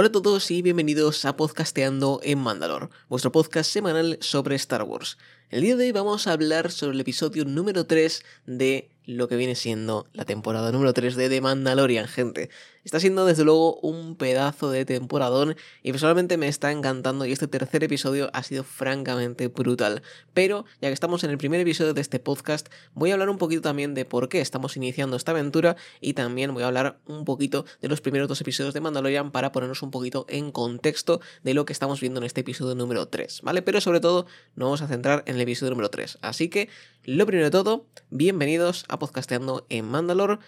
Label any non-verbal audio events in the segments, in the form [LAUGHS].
Hola a todos y bienvenidos a Podcasteando en Mandalor, vuestro podcast semanal sobre Star Wars. El día de hoy vamos a hablar sobre el episodio número 3 de lo que viene siendo la temporada número 3 de The Mandalorian, gente. Está siendo desde luego un pedazo de temporadón y personalmente me está encantando y este tercer episodio ha sido francamente brutal. Pero ya que estamos en el primer episodio de este podcast, voy a hablar un poquito también de por qué estamos iniciando esta aventura y también voy a hablar un poquito de los primeros dos episodios de Mandalorian para ponernos un poquito en contexto de lo que estamos viendo en este episodio número 3, ¿vale? Pero sobre todo nos vamos a centrar en el episodio número 3. Así que, lo primero de todo, bienvenidos a Podcasteando en Mandalore.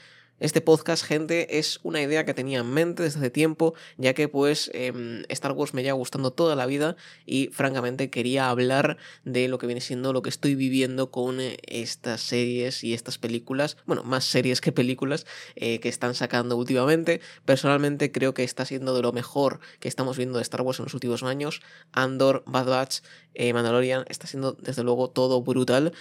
Este podcast, gente, es una idea que tenía en mente desde hace tiempo, ya que pues em, Star Wars me lleva gustando toda la vida y francamente quería hablar de lo que viene siendo lo que estoy viviendo con eh, estas series y estas películas, bueno, más series que películas eh, que están sacando últimamente. Personalmente creo que está siendo de lo mejor que estamos viendo de Star Wars en los últimos años. Andor, Bad Batch, eh, Mandalorian está siendo desde luego todo brutal.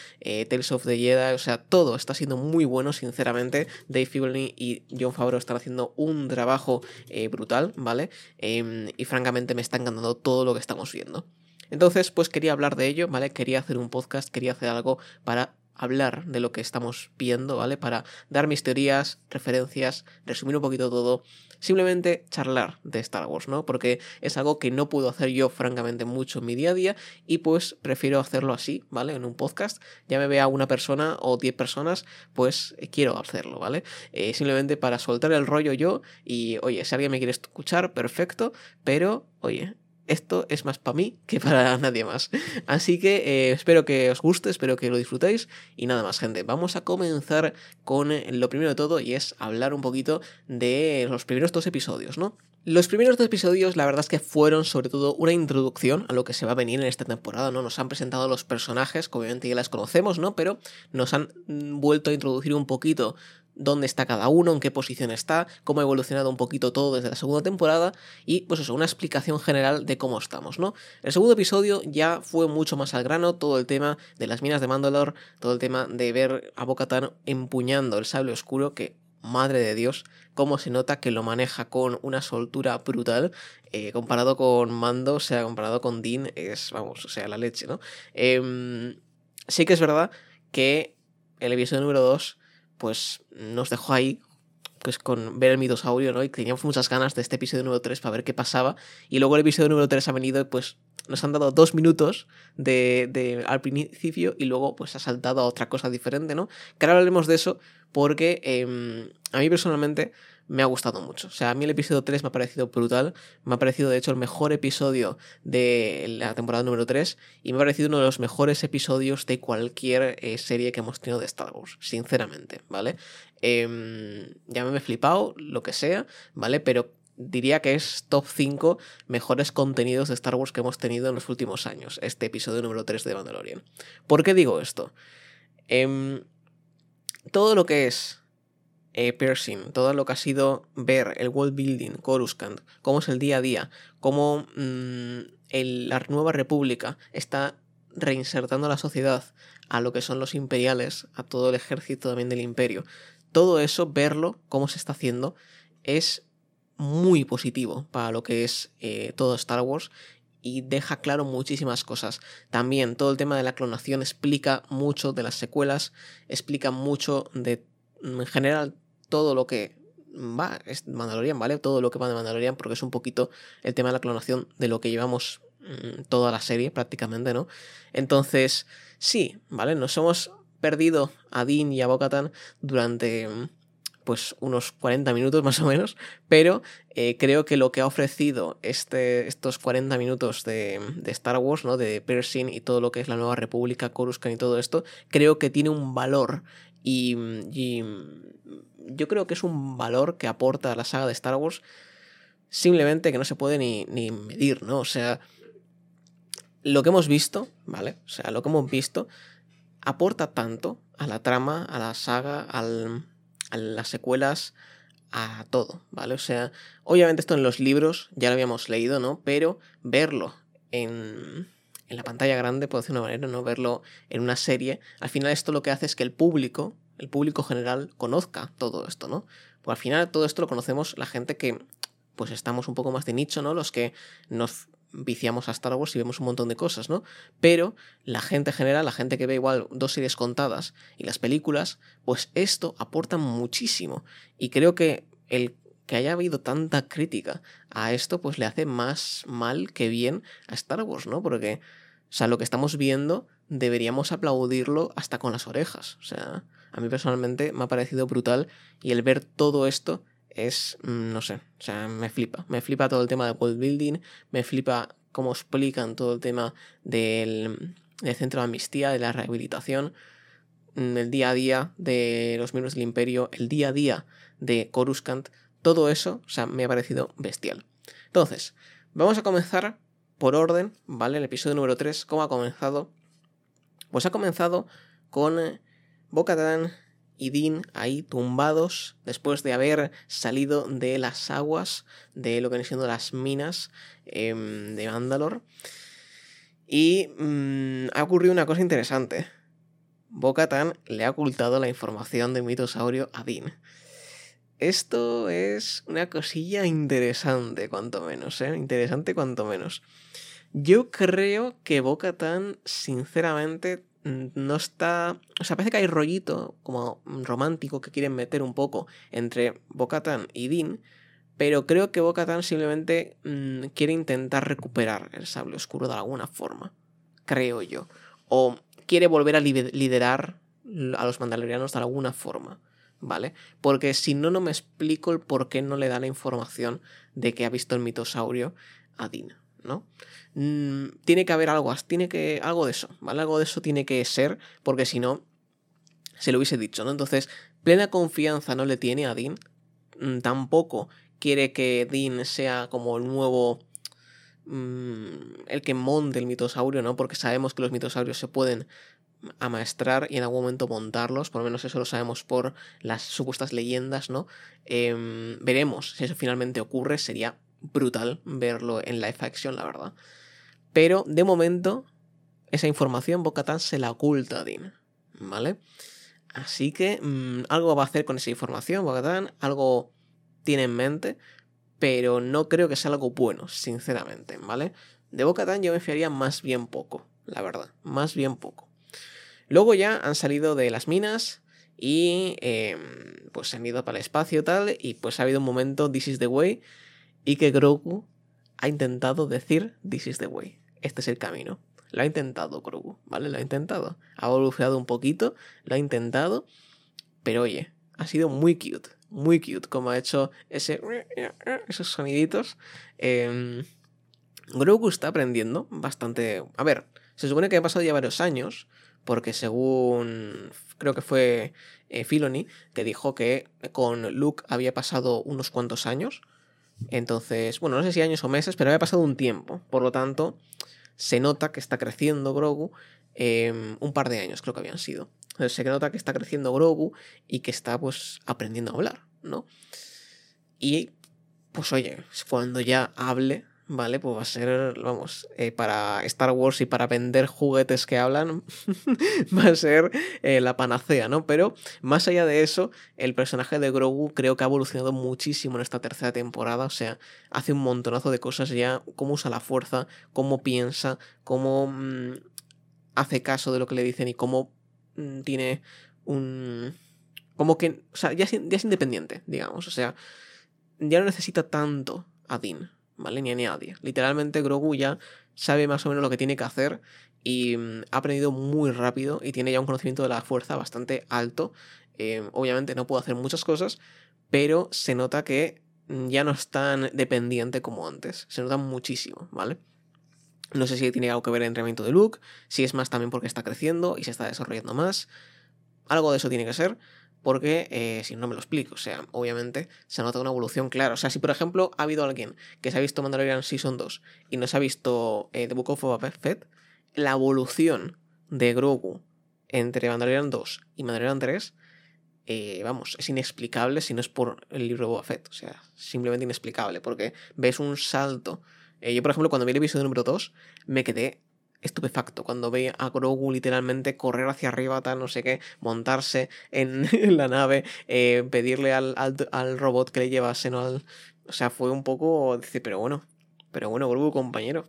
Tales of the Jedi, o sea, todo está siendo muy bueno, sinceramente. Dave Y John Favreau están haciendo un trabajo eh, brutal, ¿vale? Em, y francamente me está encantando todo lo que estamos viendo. Entonces, pues quería hablar de ello, ¿vale? Quería hacer un podcast, quería hacer algo para hablar de lo que estamos viendo, ¿vale? Para dar mis teorías, referencias, resumir un poquito todo, simplemente charlar de Star Wars, ¿no? Porque es algo que no puedo hacer yo francamente mucho en mi día a día y pues prefiero hacerlo así, ¿vale? En un podcast, ya me vea una persona o diez personas, pues eh, quiero hacerlo, ¿vale? Eh, simplemente para soltar el rollo yo y, oye, si alguien me quiere escuchar, perfecto, pero, oye, esto es más para mí que para nadie más. Así que eh, espero que os guste, espero que lo disfrutéis. Y nada más, gente. Vamos a comenzar con eh, lo primero de todo y es hablar un poquito de los primeros dos episodios, ¿no? Los primeros dos episodios, la verdad es que fueron sobre todo una introducción a lo que se va a venir en esta temporada, ¿no? Nos han presentado los personajes, que obviamente ya las conocemos, ¿no? Pero nos han mm, vuelto a introducir un poquito dónde está cada uno, en qué posición está, cómo ha evolucionado un poquito todo desde la segunda temporada y pues eso, una explicación general de cómo estamos, ¿no? El segundo episodio ya fue mucho más al grano, todo el tema de las minas de Mandalore, todo el tema de ver a Bo-Katan empuñando el sable oscuro que madre de Dios, cómo se nota que lo maneja con una soltura brutal, eh, comparado con Mando, o sea, comparado con Dean, es, vamos, o sea, la leche, ¿no? Em, sí que es verdad que el episodio número 2 pues nos dejó ahí pues con ver el mitosaurio, ¿no? Y teníamos muchas ganas de este episodio número 3 para ver qué pasaba. Y luego el episodio número 3 ha venido, pues nos han dado dos minutos de, de, al principio y luego pues ha saltado a otra cosa diferente, ¿no? Que ahora hablaremos de eso porque eh, a mí personalmente me ha gustado mucho. O sea, a mí el episodio 3 me ha parecido brutal. Me ha parecido, de hecho, el mejor episodio de la temporada número 3. Y me ha parecido uno de los mejores episodios de cualquier eh, serie que hemos tenido de Star Wars. Sinceramente, ¿vale? Eh, ya me he flipado, lo que sea, ¿vale? Pero diría que es top 5 mejores contenidos de Star Wars que hemos tenido en los últimos años. Este episodio número 3 de Mandalorian. ¿Por qué digo esto? Eh, todo lo que es eh, Pershing, todo lo que ha sido ver el world building, Coruscant, cómo es el día a día, cómo mm, la nueva república está reinsertando a la sociedad a lo que son los imperiales, a todo el ejército también del imperio. Todo eso, verlo, cómo se está haciendo, es muy positivo para lo que es eh, todo Star Wars y deja claro muchísimas cosas. También todo el tema de la clonación explica mucho de las secuelas, explica mucho de en general todo lo que va, es Mandalorian, ¿vale? Todo lo que va de Mandalorian, porque es un poquito el tema de la clonación de lo que llevamos mmm, toda la serie prácticamente, ¿no? Entonces, sí, ¿vale? Nos hemos perdido a Dean y a Bocatan durante pues unos 40 minutos [LAUGHS] más o menos, pero eh, creo que lo que ha ofrecido este, estos 40 minutos de, de, Star Wars, ¿no? de Pershing y todo lo que es la Nueva República, Coruscant y todo esto, creo que tiene un valor y, y yo creo que es un valor que aporta a la saga de Star Wars simplemente que no se puede ni, ni medir, ¿no? O sea, lo que hemos visto, ¿vale? O sea, lo que hemos visto aporta tanto a la trama, a la saga, al, a las secuelas, a todo, ¿vale? O sea, obviamente esto en los libros ya lo habíamos leído, ¿no? Pero verlo en, en la pantalla grande, por decir una manera, ¿no? Verlo en una serie, al final esto lo que hace es que el público, el público general, conozca todo esto, ¿no? Pues al final todo esto lo conocemos la gente que pues estamos un poco más de nicho, ¿no? Los que nos viciamos a Star Wars y vemos un montón de cosas, ¿no? Pero la gente general, la gente que ve igual dos series contadas y las películas, pues esto aporta muchísimo. Y creo que el que haya habido tanta crítica a esto, pues le hace más mal que bien a Star Wars, ¿no? Porque, o sea, lo que estamos viendo deberíamos aplaudirlo hasta con las orejas. O sea, a mí personalmente me ha parecido brutal y el ver todo esto es, mm, no sé, o sea, me flipa. Me flipa todo el tema de world building, me flipa cómo explican todo el tema del, centro de amnistía, de la rehabilitación, mm, el día a día de los miembros del imperio, el día a día de Coruscant, todo eso, o sea, me ha parecido bestial. Entonces, vamos a comenzar por orden, ¿vale? El episodio número 3, ¿cómo ha comenzado? Pues ha comenzado con Bocatan y Dean ahí tumbados después de haber salido de las aguas de lo que vienen siendo las minas em, de Mandalor. Y mm, ha ocurrido una cosa interesante. Bocatan le ha ocultado la información de mitosaurio a Dean. Esto es una cosilla interesante, cuanto menos, ¿eh? Interesante, cuanto menos. Yo creo que Bocatan, sinceramente, no está. O sea, parece que hay rollito como romántico que quieren meter un poco entre Bocatan y Dean. Pero creo que Bocatan simplemente mm, quiere intentar recuperar el sable oscuro de alguna forma. Creo yo. O quiere volver a liderar a los mandalorianos de alguna forma. ¿Vale? Porque si no, no me explico el por qué no le da la información de que ha visto el mitosaurio a Dean. ¿No? Mm, tiene que haber algo, tiene que, algo de eso, ¿vale? Algo de eso tiene que ser, porque si no, se lo hubiese dicho, ¿no? Entonces, plena confianza no le tiene a Dean, mm, tampoco quiere que Dean sea como el nuevo... Mm, el que monte el mitosaurio, ¿no? Porque sabemos que los mitosaurios se pueden amaestrar y en algún momento montarlos, por lo menos eso lo sabemos por las supuestas leyendas, ¿no? Em, veremos si eso finalmente ocurre, sería brutal verlo en live action, la verdad. Pero de momento, esa información Bocatan se la oculta a Dean, ¿vale? Así que mm, algo va a hacer con esa información Bocatan, algo tiene en mente, pero no creo que sea algo bueno, sinceramente, ¿vale? De Bocatan yo me fiaría más bien poco, la verdad, más bien poco. Luego ya han salido de las minas y em, pues se han ido para el espacio tal, y pues ha habido un momento, This is the way, y que Grogu ha intentado decir This is the way. Este es el camino. Lo ha intentado Grogu, ¿vale? Lo ha intentado. Ha evolucionado un poquito, lo ha intentado, pero oye, ha sido muy cute, muy cute como ha hecho ese, esos soniditos. Em, Grogu está aprendiendo bastante. A ver, se supone que ha pasado ya varios años, porque según creo que fue eh, Filoni, que dijo que con Luke había pasado unos cuantos años, entonces, bueno, no sé si años o meses, pero había pasado un tiempo. Por lo tanto, se nota que está creciendo Grogu. Em, un par de años creo que habían sido. Entonces, se nota que está creciendo Grogu y que está pues aprendiendo a hablar, ¿no? Y pues oye, cuando ya hable, ¿vale? Pues va a ser, vamos, eh, para Star Wars y para vender juguetes que hablan, [LAUGHS] va a ser eh, la panacea, ¿no? Pero más allá de eso, el personaje de Grogu creo que ha evolucionado muchísimo en esta tercera temporada, o sea, hace un montonazo de cosas ya, cómo usa la fuerza, cómo piensa, cómo mm, hace caso de lo que le dicen y cómo mm, tiene un... Como que, o sea, ya es, ya es independiente, digamos, o sea, ya no necesita tanto a Dean, Ni a nadie. Literalmente Grogu ya sabe más o menos lo que tiene que hacer y mm, ha aprendido muy rápido y tiene ya un conocimiento de la fuerza bastante alto. Eh, obviamente no puede hacer muchas cosas, pero se nota que mm, ya no es tan dependiente como antes. Se nota muchísimo, ¿vale? No sé si tiene algo que ver el entrenamiento de Luke, si es más también porque está creciendo y se está desarrollando más. Algo de eso tiene que ser porque eh, si no me lo explico, o sea, obviamente se nota una evolución clara. O sea, si por ejemplo ha habido alguien que se ha visto Mandalorian Season 2 y no se ha visto eh, The Book of Fett, la evolución de Grogu entre Mandalorian 2 y Mandalorian 3, eh, vamos, es inexplicable si no es por el libro de Boba Fett. O sea, simplemente inexplicable, porque ves un salto. yo, por ejemplo, cuando vi el episodio número 2, me quedé estupefacto cuando ve a Grogu literalmente correr hacia arriba, tal, no sé qué, montarse en, [LAUGHS] la nave, eh, pedirle al, al, robot que le llevase, ¿no? O sea, fue un poco. Dice, pero bueno, pero bueno, Grogu, compañero.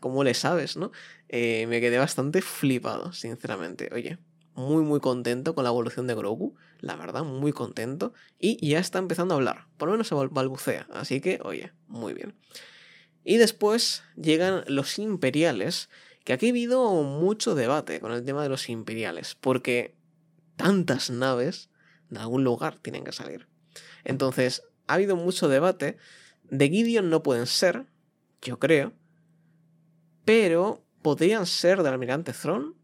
¿Cómo le sabes, no? Eh, me quedé bastante flipado, sinceramente. Oye, muy, muy contento con la evolución de Grogu. La verdad, muy contento. Y ya está empezando a hablar. Por lo menos se balbucea. Así que, oye, muy bien. Y después llegan los imperiales. Que aquí ha habido mucho debate con el tema de los imperiales. Porque tantas naves de algún lugar tienen que salir. Entonces, ha habido mucho debate. De Gideon no pueden ser, yo creo. Pero podrían ser del almirante Throne.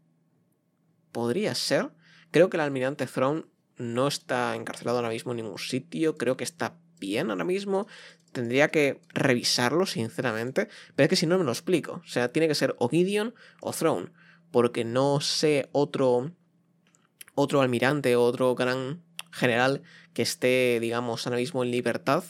Podría ser. Creo que el almirante Throne no está encarcelado ahora mismo en ningún sitio. Creo que está bien ahora mismo. Tendría que revisarlo, sinceramente. Pero es que si no me lo explico. O sea, tiene que ser o Gideon o Throne. Porque no sé otro. Otro almirante otro gran general que esté, digamos, ahora mismo en libertad.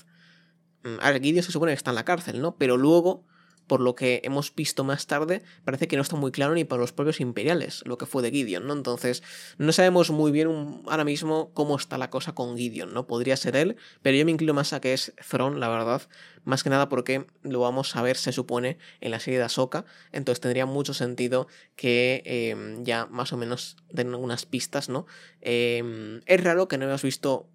Mm, a Gideon se supone que está en la cárcel, ¿no? Pero luego por lo que hemos visto más tarde, parece que no está muy claro ni para los propios imperiales lo que fue de Gideon, ¿no? Entonces, no sabemos muy bien ahora mismo cómo está la cosa con Gideon, ¿no? Podría ser él, pero yo me inclino más a que es Thron, la verdad, más que nada porque lo vamos a ver, se supone, en la serie de Ahsoka, entonces tendría mucho sentido que em, ya más o menos den algunas pistas, ¿no? Em, es raro que no hayamos visto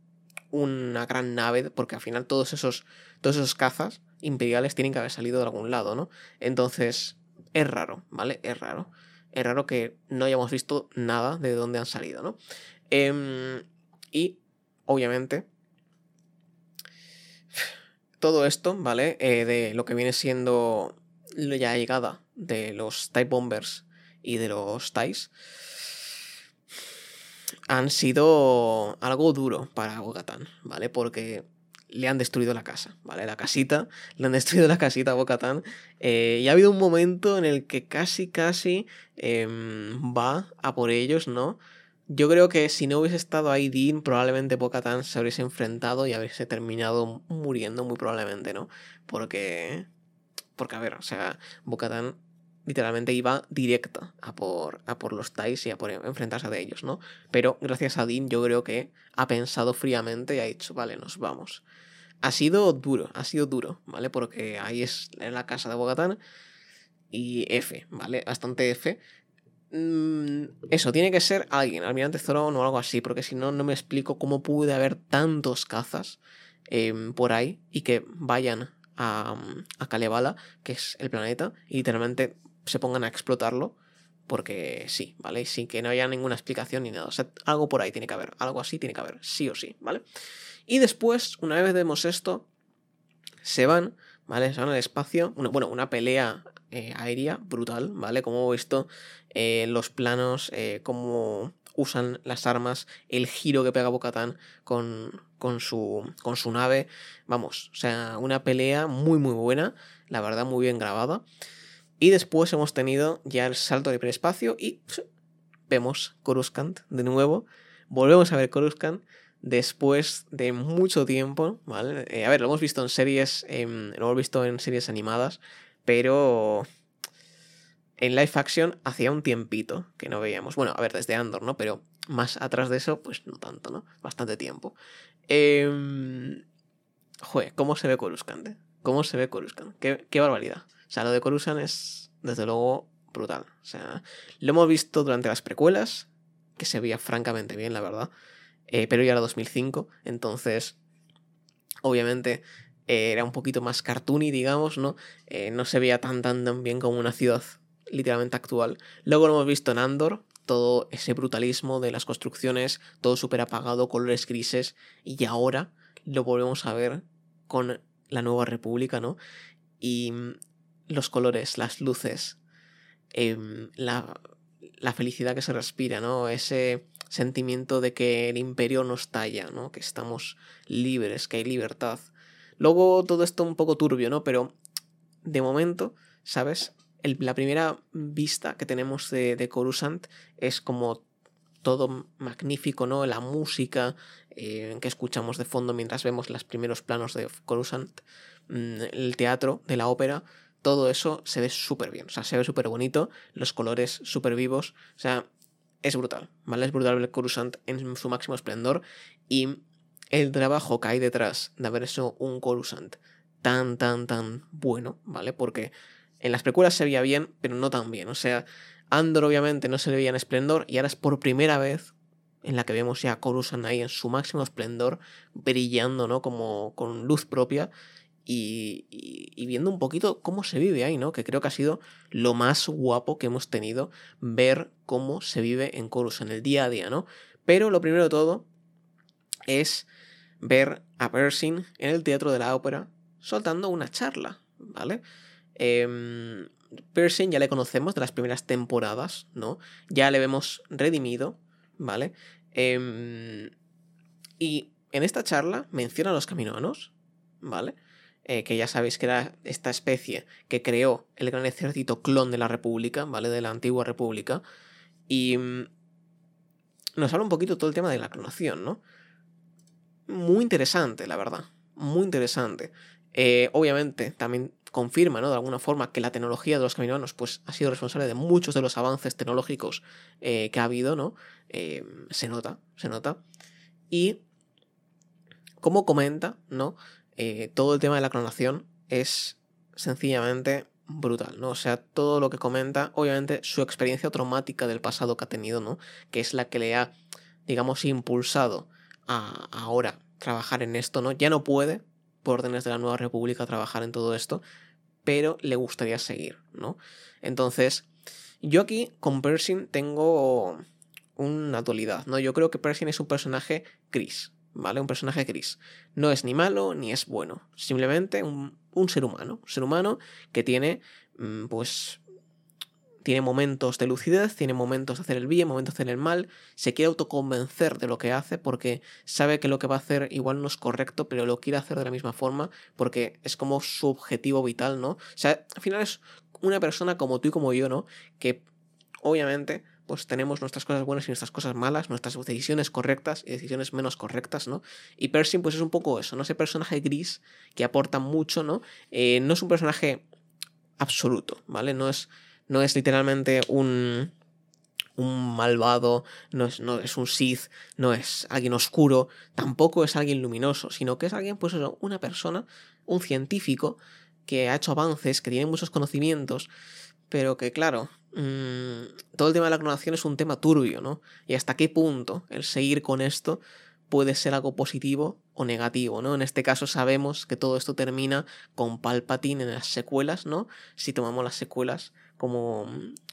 una gran nave, porque al final todos esos, todos esos cazas imperiales tienen que haber salido de algún lado, ¿no? Entonces, es raro, ¿vale? Es raro. Es raro que no hayamos visto nada de dónde han salido, ¿no? Em, y, obviamente, todo esto, ¿vale? Eh, de lo que viene siendo la llegada de los TIE Bombers y de los TIEs han sido algo duro para Bocatán, ¿vale? Porque le han destruido la casa, ¿vale? La casita, le han destruido la casita a Bocatán. Eh, y ha habido un momento en el que casi, casi em, va a por ellos, ¿no? Yo creo que si no hubiese estado ahí Dean, probablemente Bocatán se hubiese enfrentado y habría terminado muriendo, muy probablemente, ¿no? Porque. Porque, a ver, o sea, Bocatán literalmente iba directa a por, a por los Tais y a por enfrentarse a ellos, ¿no? Pero gracias a Dean yo creo que ha pensado fríamente y ha dicho, vale, nos vamos. Ha sido duro, ha sido duro, ¿vale? Porque ahí es en la casa de Bogatán y F, ¿vale? Bastante F. Mm, eso, tiene que ser alguien, Almirante Zoron o algo así, porque si no, no me explico cómo puede haber tantos cazas em, por ahí y que vayan a, a Kalevala, que es el planeta, y literalmente se pongan a explotarlo porque sí, ¿vale? Sin que no haya ninguna explicación ni nada. O sea, algo por ahí tiene que haber, algo así tiene que haber, sí o sí, ¿vale? Y después, una vez vemos esto, se van, ¿vale? Se van al espacio, una, bueno, una pelea eh, aérea brutal, ¿vale? Como hemos visto eh, los planos, eh, cómo usan las armas, el giro que pega Bocatán con, con, su, con su nave, vamos, o sea, una pelea muy, muy buena, la verdad, muy bien grabada. Y después hemos tenido ya el salto del hiperespacio y vemos Coruscant de nuevo. Volvemos a ver Coruscant después de mucho tiempo, ¿vale? Eh, a ver, lo hemos visto en series, em, lo hemos visto en series animadas, pero en live action hacía un tiempito que no veíamos. Bueno, a ver, desde Andor, ¿no? Pero más atrás de eso, pues no tanto, ¿no? Bastante tiempo. Eh... Joder, ¿cómo se ve Coruscant? ¿Cómo se ve Coruscant? Qué, qué barbaridad. Sea, lo de Coruscant es, desde luego, brutal. O sea, lo hemos visto durante las precuelas, que se veía francamente bien, la verdad. Eh, pero ya era 2005, entonces, obviamente, eh, era un poquito más cartoony, digamos, ¿no? Eh, no se veía tan, tan, tan bien como una ciudad literalmente actual. Luego lo hemos visto en Andor, todo ese brutalismo de las construcciones, todo súper apagado, colores grises, y ahora lo volvemos a ver con la nueva república, ¿no? Y los colores, las luces, em, la, la, felicidad que se respira, ¿no? Ese sentimiento de que el imperio nos talla, ¿no? Que estamos libres, que hay libertad. Luego todo esto un poco turbio, ¿no? Pero de momento, ¿sabes? la primera vista que tenemos de, de Coruscant es como todo magnífico, ¿no? La música eh, que escuchamos de fondo mientras vemos los primeros planos de Coruscant, mm, el teatro de la ópera, todo eso se ve súper bien, o sea, se ve súper bonito, los colores súper vivos, o sea, es brutal, ¿vale? Es brutal ver Coruscant en su máximo esplendor y el trabajo que hay detrás de haber hecho un Coruscant tan, tan, tan bueno, ¿vale? Porque en las precuelas se veía bien, pero no tan bien. O sea, Andor obviamente no se le veía en esplendor y ahora es por primera vez en la que vemos ya a Coruscant ahí en su máximo esplendor, brillando, ¿no? Como con luz propia y, y, viendo un poquito cómo se vive ahí, ¿no? Que creo que ha sido lo más guapo que hemos tenido, ver cómo se vive en Coruscant, en el día a día, ¿no? Pero lo primero de todo es ver a Pershing en el Teatro de la Ópera soltando una charla, ¿vale? Eh, Pershing ya le conocemos de las primeras temporadas, ¿no? Ya le vemos redimido, ¿vale? Em, y en esta charla menciona a los caminoanos, ¿vale? Eh, que ya sabéis que era esta especie que creó el gran ejército clon de la República, ¿vale? De la antigua República. Y mm, nos habla un poquito todo el tema de la clonación, ¿no? Muy interesante, la verdad. Muy interesante. Eh, obviamente, también confirma, ¿no? De alguna forma, que la tecnología de los caminoanos, pues, ha sido responsable de muchos de los avances tecnológicos eh, que ha habido, ¿no? Se nota, se nota. Y, como comenta, ¿no? Todo el tema de la clonación es sencillamente brutal, ¿no? O sea, todo lo que comenta, obviamente, su experiencia traumática del pasado que ha tenido, ¿no? Que es la que le ha, digamos, impulsado a ahora trabajar en esto, ¿no? Ya no puede, por órdenes de la nueva república trabajar en todo esto, pero le gustaría seguir, ¿no? Entonces, yo aquí con Pershing tengo una dualidad, ¿no? Yo creo que Pershing es un personaje gris, ¿vale? Un personaje gris. No es ni malo ni es bueno, simplemente un, un ser humano, un ser humano que tiene, mm, pues, tiene momentos de lucidez, tiene momentos de hacer el bien, momentos de hacer el mal, se quiere autoconvencer de lo que hace porque sabe que lo que va a hacer igual no es correcto, pero lo quiere hacer de la misma forma porque es como su objetivo vital, ¿no? O sea, al final es una persona como tú y como yo, ¿no? Que obviamente pues tenemos nuestras cosas buenas y nuestras cosas malas, nuestras decisiones correctas y decisiones menos correctas, ¿no? Y Percy pues es un poco eso, ¿no? Ese personaje gris que aporta mucho, ¿no? Eh, no es un personaje absoluto, ¿vale? No es no es literalmente un, un malvado, no es, no es un Sith, no es alguien oscuro, tampoco es alguien luminoso, sino que es alguien, pues una persona, un científico que ha hecho avances, que tiene muchos conocimientos, pero que claro, mmm, todo el tema de la clonación es un tema turbio, ¿no? Y hasta qué punto el seguir con esto puede ser algo positivo o negativo, ¿no? En este caso sabemos que todo esto termina con Palpatine en las secuelas, ¿no? Si tomamos las secuelas como,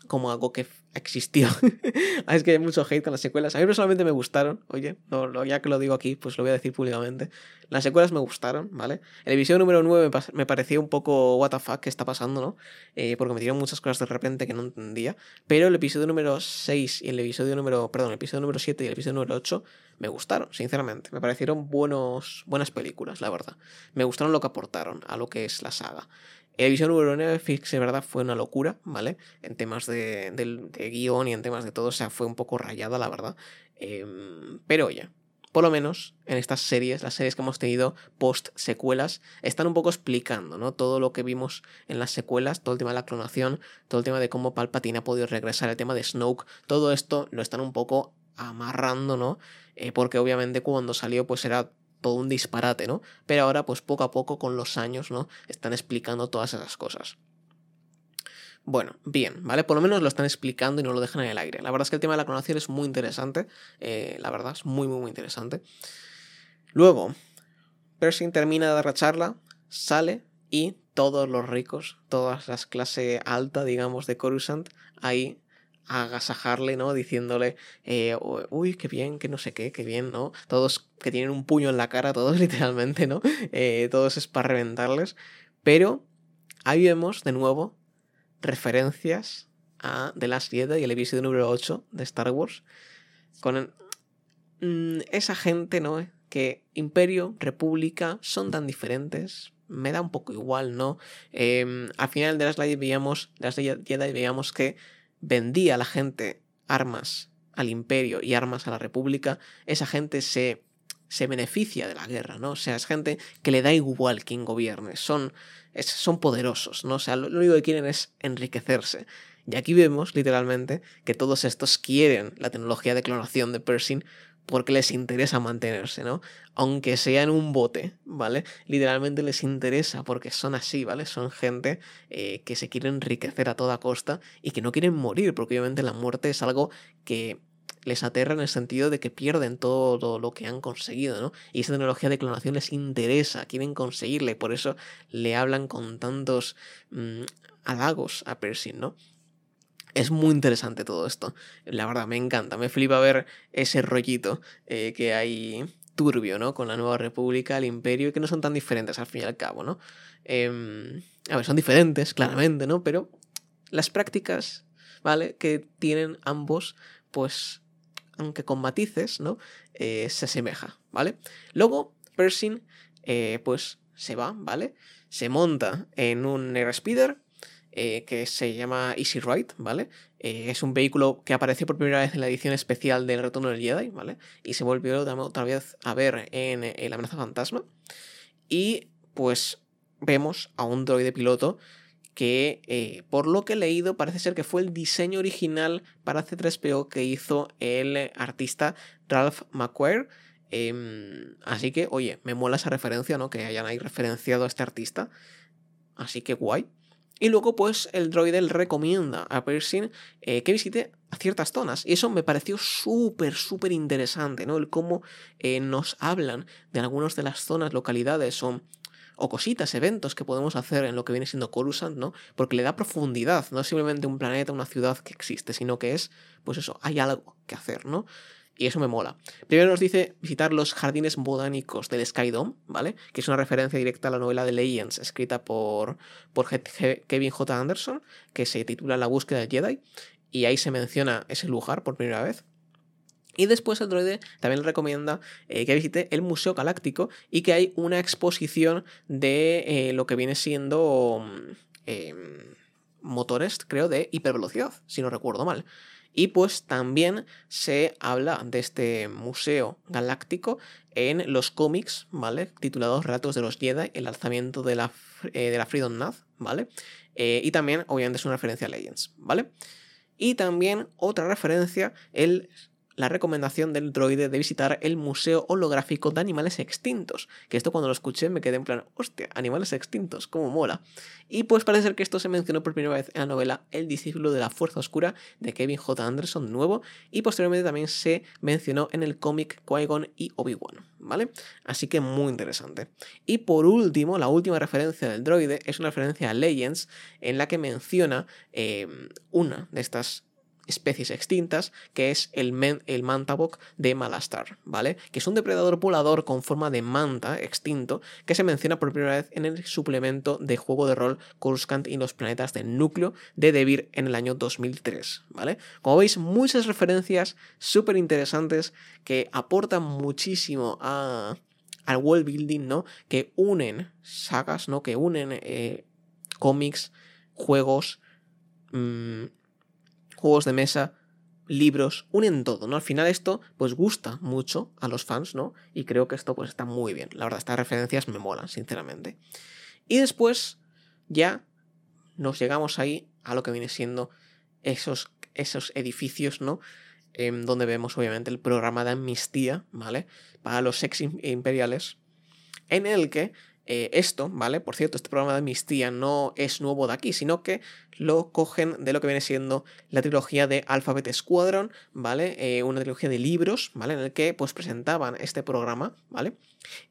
como algo que existió. [LAUGHS] Ah, es que hay mucho hate con las secuelas. A mí personalmente me gustaron, oye, ya que lo digo aquí, pues lo voy a decir públicamente. Las secuelas me gustaron, ¿vale? El episodio número 9 me, pareció un poco what the fuck que está pasando, ¿no? Eh, porque me dieron muchas cosas de repente que no entendía. Pero el episodio número 6 y el episodio número, perdón, el episodio número 7 y el episodio número 8 me gustaron, sinceramente. Me parecieron buenos, buenas películas, la verdad. Me gustaron lo que aportaron a lo que es la saga. El episodio número 9, de verdad, fue una locura, ¿vale? En temas de, guion y en temas de todo, o sea, fue un poco rayada, la verdad. Em, pero oye, por lo menos en estas series, las series que hemos tenido post secuelas, están un poco explicando, ¿no? Todo lo que vimos en las secuelas, todo el tema de la clonación, todo el tema de cómo Palpatine ha podido regresar, el tema de Snoke, todo esto lo están un poco amarrando, ¿no? Eh, porque obviamente cuando salió pues era un disparate, ¿no? Pero ahora, pues poco a poco, con los años, ¿no? Están explicando todas esas cosas. Bueno, bien, ¿vale? Por lo menos lo están explicando y no lo dejan en el aire. La verdad es que el tema de la clonación es muy interesante. Eh, la verdad, es muy, muy, muy interesante. Luego, Pershing termina de dar la charla, sale y todos los ricos, todas las clase alta, digamos, de Coruscant, ahí agasajarle, ¿no? Diciéndole, eh, uy, qué bien, que no sé qué, qué bien, ¿no? Todos que tienen un puño en la cara, todos [LAUGHS] literalmente, ¿no? Eh, todos es para reventarles. Pero ahí vemos de nuevo referencias a The Last Jedi y el episodio número 8 de Star Wars. Con mm, esa gente, ¿no? Que Imperio, República son tan diferentes. Me da un poco igual, ¿no? Em, al final de las Jedi veíamos, Jedi veíamos que vendía a la gente armas al imperio y armas a la república, esa gente se, se beneficia de la guerra, ¿no? O sea, es gente que le da igual quién gobierne, son, son poderosos, ¿no? O sea, lo, único que quieren es enriquecerse. Y aquí vemos, literalmente, que todos estos quieren la tecnología de clonación de Pershing porque les interesa mantenerse, ¿no? Aunque sea en un bote, ¿vale? Literalmente les interesa porque son así, ¿vale? Son gente eh, que se quiere enriquecer a toda costa y que no quieren morir, porque obviamente la muerte es algo que les aterra en el sentido de que pierden todo lo que han conseguido, ¿no? Y esa tecnología de clonación les interesa, quieren conseguirla y por eso le hablan con tantos mm, halagos a Percy, ¿no? Es muy interesante todo esto. La verdad, me encanta. Me flipa ver ese rollito eh, que hay turbio, ¿no? Con la Nueva República, el Imperio, que no son tan diferentes al fin y al cabo, ¿no? Em, a ver, son diferentes, claramente, ¿no? Pero las prácticas, ¿vale? Que tienen ambos, pues, aunque con matices, ¿no? Eh, se asemeja, ¿vale? Luego, Pershing, eh, pues, se va, ¿vale? Se monta en un Airspeeder eh, que se llama Easy Ride, ¿vale? Eh, es un vehículo que apareció por primera vez en la edición especial del Retorno del Jedi, ¿vale? Y se volvió otra vez a ver en, La amenaza fantasma. Y pues vemos a un droide piloto que, eh, por lo que he leído, parece ser que fue el diseño original para C3PO que hizo el artista Ralph McQuarrie. Em, así que, oye, me mola esa referencia, ¿no? Que hayan ahí referenciado a este artista. Así que guay. Y luego, pues, el droide recomienda a Pershing eh, que visite a ciertas zonas. Y eso me pareció súper, súper interesante, ¿no? El cómo eh, nos hablan de algunas de las zonas, localidades o, o, cositas, eventos que podemos hacer en lo que viene siendo Coruscant, ¿no? Porque le da profundidad, no es simplemente un planeta, una ciudad que existe, sino que es, pues eso, hay algo que hacer, ¿no? Y eso me mola. Primero nos dice visitar los jardines botánicos del Skydome, ¿vale? Que es una referencia directa a la novela de Legends, escrita por, por Kevin J. Anderson, que se titula La búsqueda del Jedi. Y ahí se menciona ese lugar por primera vez. Y después el droide también le recomienda eh, que visite el Museo Galáctico y que hay una exposición de eh, lo que viene siendo eh, motores, creo, de hipervelocidad, si no recuerdo mal. Y pues también se habla de este museo galáctico en los cómics, ¿vale? Titulados Relatos de los Jedi, el alzamiento de la, eh, de la Freedom Nath, ¿vale? Eh, y también, obviamente, es una referencia a Legends, ¿vale? Y también otra referencia, el la recomendación del droide de visitar el Museo Holográfico de Animales Extintos. Que esto cuando lo escuché me quedé en plan, hostia, animales extintos, cómo mola. Y pues parece ser que esto se mencionó por primera vez en la novela El discípulo de la Fuerza Oscura de Kevin J. Anderson nuevo y posteriormente también se mencionó en el cómic Qui-Gon y Obi-Wan, ¿vale? Así que muy interesante. Y por último, la última referencia del droide es una referencia a Legends en la que menciona eh, una de estas especies extintas, que es el, el mantabok de Malastar, ¿vale? Que es un depredador volador con forma de manta extinto que se menciona por primera vez en el suplemento de juego de rol Coruscant y los planetas del núcleo de Devir en el año 2003, ¿vale? Como veis, muchas referencias súper interesantes que aportan muchísimo a, al world building, ¿no? Que unen sagas, ¿no? Que unen eh, cómics, juegos, mmm, juegos de mesa, libros, unen todo, ¿no? Al final esto pues gusta mucho a los fans, ¿no? Y creo que esto pues está muy bien. La verdad, estas referencias me molan, sinceramente. Y después ya nos llegamos ahí a lo que viene siendo esos, esos edificios, ¿no? En donde vemos obviamente el programa de amnistía, ¿vale? Para los ex imperiales, en el que eh, esto, ¿vale? Por cierto, este programa de amnistía no es nuevo de aquí, sino que lo cogen de lo que viene siendo la trilogía de Alphabet Squadron, ¿vale? Eh, una trilogía de libros, ¿vale? En el que pues presentaban este programa, ¿vale?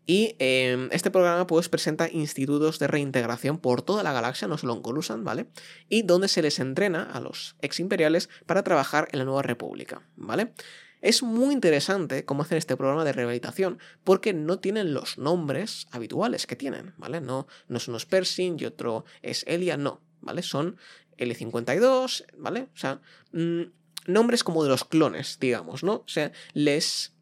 Y em, este programa pues presenta institutos de reintegración por toda la galaxia, no solo en Coruscant, ¿vale? Y donde se les entrena a los ex imperiales para trabajar en la nueva república, ¿vale? Es muy interesante cómo hacen este programa de rehabilitación, porque no tienen los nombres habituales que tienen, ¿vale? No, no es uno es Pershing y otro es Elia, no, ¿vale? Son L52, ¿vale? O sea, mm, nombres como de los clones, digamos, ¿no? O sea, les,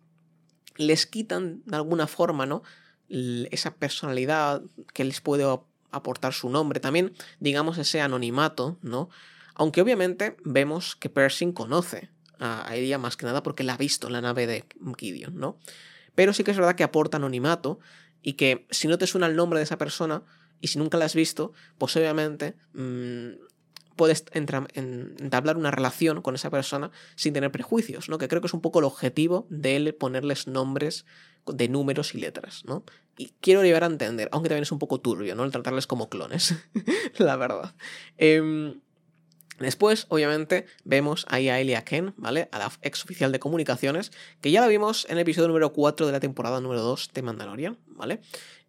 les quitan de alguna forma, ¿no? Esa personalidad que les puede aportar su nombre, también, digamos, ese anonimato, ¿no? Aunque obviamente vemos que Pershing conoce a, ella más que nada porque la ha visto la nave de Gideon, ¿no? Pero sí que es verdad que aporta anonimato y que si no te suena el nombre de esa persona y si nunca la has visto, pues obviamente mm, puedes entablar una relación con esa persona sin tener prejuicios, ¿no? Que creo que es un poco el objetivo de él ponerles nombres de números y letras, ¿no? Y quiero llevar a entender, aunque también es un poco turbio, ¿no? El tratarles como clones, [LAUGHS] la verdad. Em, después, obviamente, vemos ahí a Elia Ken, ¿vale? A la ex oficial de comunicaciones, que ya la vimos en el episodio número 4 de la temporada número 2 de Mandalorian, ¿vale?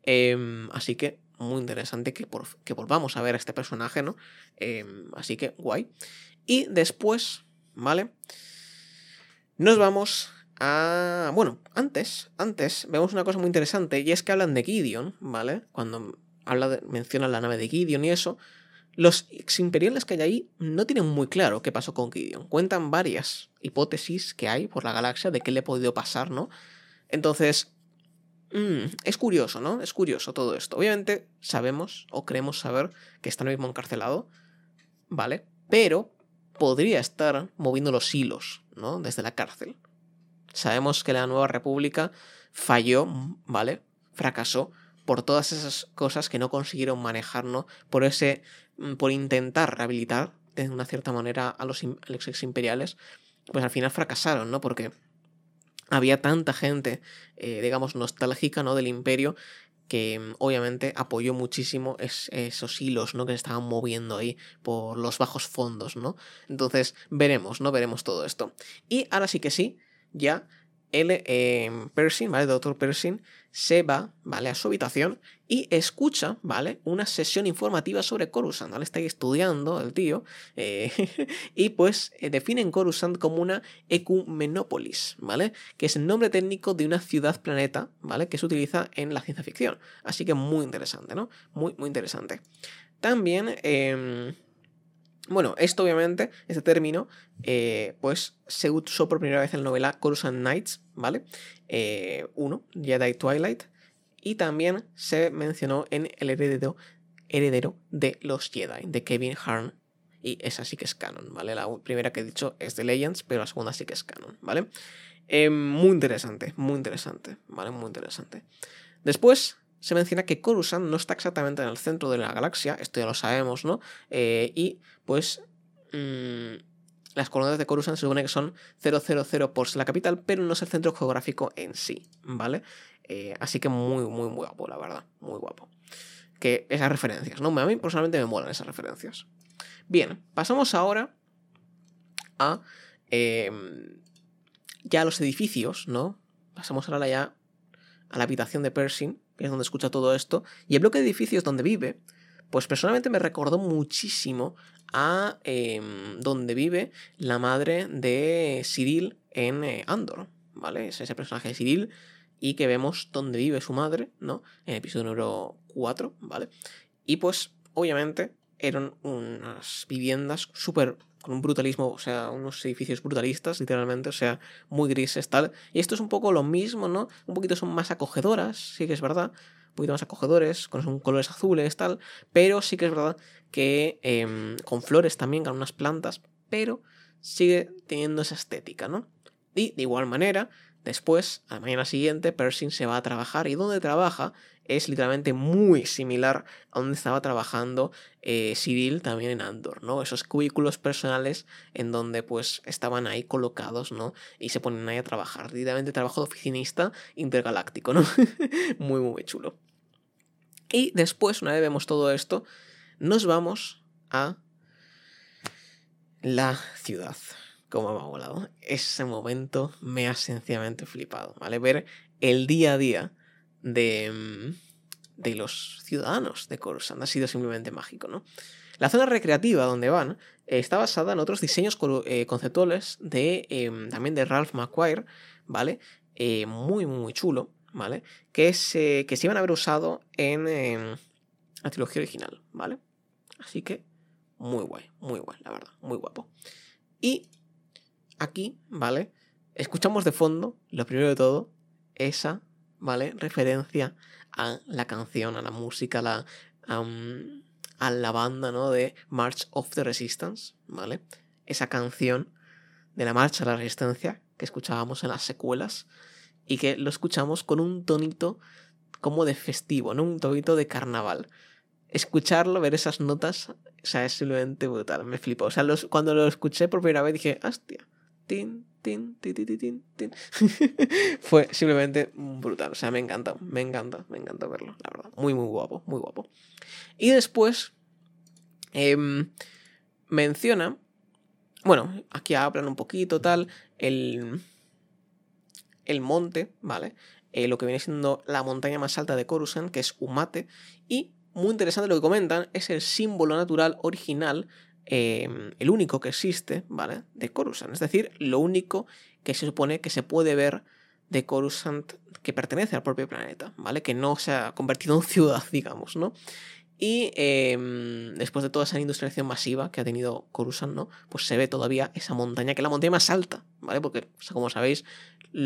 Em, así que muy interesante que, que, volvamos a ver a este personaje, ¿no? Em, así que guay. Y después, ¿vale? Nos vamos a... Bueno, antes, antes, vemos una cosa muy interesante y es que hablan de Gideon, ¿vale? Cuando habla de, mencionan la nave de Gideon y eso, los ex-imperiales que hay ahí no tienen muy claro qué pasó con Gideon. Cuentan varias hipótesis que hay por la galaxia de qué le ha podido pasar, ¿no? Entonces, Mm, es curioso, ¿no? Es curioso todo esto. Obviamente sabemos o creemos saber que está mismo encarcelado, ¿vale? Pero podría estar moviendo los hilos, ¿no? Desde la cárcel. Sabemos que la nueva república falló, ¿vale? Fracasó por todas esas cosas que no consiguieron manejar, ¿no? Por ese. Mm, por intentar rehabilitar de una cierta manera a los, a los ex imperiales. Pues al final fracasaron, ¿no? Porque había tanta gente, eh, digamos, nostálgica ¿no? del imperio que mm, obviamente apoyó muchísimo esos hilos ¿no? que se estaban moviendo ahí por los bajos fondos, ¿no? Entonces veremos, ¿no? Veremos todo esto. Y ahora sí que sí, ya el eh, Pershing, ¿vale? Doctor Pershing se va, ¿vale? A su habitación y escucha, ¿vale? Una sesión informativa sobre Coruscant, ¿vale? Está ahí estudiando el tío eh, [LAUGHS] y pues eh, definen Coruscant como una ecumenópolis, ¿vale? Que es el nombre técnico de una ciudad-planeta, ¿vale? Que se utiliza en la ciencia ficción. Así que muy interesante, ¿no? Muy, muy interesante. También... Em, bueno, esto obviamente, este término, eh, pues se usó por primera vez en la novela Coruscant Nights, ¿vale? Eh, uno, Jedi Twilight, y también se mencionó en El heredero, heredero de los Jedi, de Kevin Harn, y esa sí que es canon, ¿vale? La primera que he dicho es de Legends, pero la segunda sí que es canon, ¿vale? Eh, muy interesante, muy interesante, ¿vale? Muy interesante. Después se menciona que Coruscant no está exactamente en el centro de la galaxia, esto ya lo sabemos, ¿no? Eh, y pues mm, las coordenadas de Coruscant se supone que son 000 por la capital, pero no es el centro geográfico en sí, ¿vale? Eh, así que muy, muy, muy guapo, la verdad, muy guapo. Que esas referencias, ¿no? A mí personalmente me molan esas referencias. Bien, pasamos ahora a em, ya los edificios, ¿no? Pasamos ahora ya a la habitación de Pershing, que es donde escucha todo esto, y el bloque de edificios donde vive, pues personalmente me recordó muchísimo a em, donde vive la madre de Cyril en eh, Andor, ¿vale? Es ese personaje de Cyril y que vemos donde vive su madre, ¿no? En el episodio número 4, ¿vale? Y pues, obviamente, eran unas viviendas súper con un brutalismo, o sea, unos edificios brutalistas, literalmente, o sea, muy grises, tal. Y esto es un poco lo mismo, ¿no? Un poquito son más acogedoras, sí que es verdad, un poquito más acogedores, con colores azules, tal, pero sí que es verdad que em, con flores también, con unas plantas, pero sigue teniendo esa estética, ¿no? Y de igual manera, después, a la mañana siguiente, Pershing se va a trabajar y donde trabaja es literalmente muy similar a donde estaba trabajando eh, Cyril también en Andor, ¿no? Esos cubículos personales en donde pues estaban ahí colocados, ¿no? Y se ponen ahí a trabajar. Literalmente trabajo de oficinista intergaláctico, ¿no? [LAUGHS] muy, muy chulo. Y después, una vez vemos todo esto, nos vamos a la ciudad. Como me ha volado. Ese momento me ha sencillamente flipado, ¿vale? Ver el día a día de, mm, de los ciudadanos de Coruscant. Ha sido simplemente mágico, ¿no? La zona recreativa donde van está basada en otros diseños eh, conceptuales de, em, también de Ralph McQuire, ¿vale? Eh, muy, muy chulo, ¿vale? Que se, que se iban a haber usado en em, la trilogía original, ¿vale? Así que muy guay, muy guay, la verdad, muy guapo. Y aquí, ¿vale? Escuchamos de fondo, lo primero de todo, esa ¿vale? Referencia a la canción, a la música, a la, a la banda, ¿no? De March of the Resistance, ¿vale? Esa canción de la Marcha de la Resistencia que escuchábamos en las secuelas y que lo escuchamos con un tonito como de festivo, ¿no? Un tonito de carnaval. escucharlo, ver esas notas, o sea, es simplemente brutal, me flipo. O sea, cuando lo escuché por primera vez dije, hostia, tin, tin, tin, tin. [LAUGHS] Fue simplemente brutal, o sea, me encanta, me encanta, me encanta verlo, la verdad. Muy, muy guapo, muy guapo. Y después em, menciona, bueno, aquí hablan un poquito tal, el, el monte, ¿vale? Eh, lo que viene siendo la montaña más alta de Coruscant, que es Umate, y muy interesante lo que comentan, es el símbolo natural original, em, el único que existe, ¿vale? De Coruscant, es decir, lo único que se supone que se puede ver de Coruscant que pertenece al propio planeta, ¿vale? Que no se ha convertido en [LAUGHS] ciudad, digamos, ¿no? Y em, después de toda esa industrialización masiva que ha tenido Coruscant, ¿no? Pues se ve todavía esa montaña, que es la montaña más alta, ¿vale? Porque, como sabéis,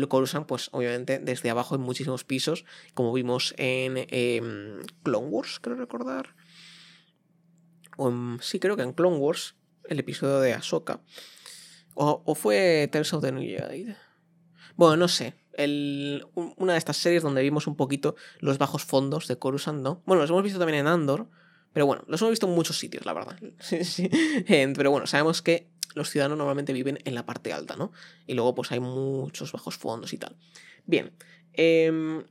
Coruscant, pues obviamente desde abajo en muchísimos pisos, como vimos en em, Clone Wars, creo recordar. O sí, creo que en Clone Wars, el episodio de Ahsoka. O, fue Tales of the New Jedi. Bueno, no sé una de estas series donde vimos un poquito los bajos fondos de Coruscant, ¿no? Bueno, los hemos visto también en Andor, pero bueno, los hemos visto en muchos sitios, la verdad. [LAUGHS] Pero bueno, sabemos que los ciudadanos normalmente viven en la parte alta, ¿no? Y luego pues hay muchos bajos fondos y tal. Bien. Em,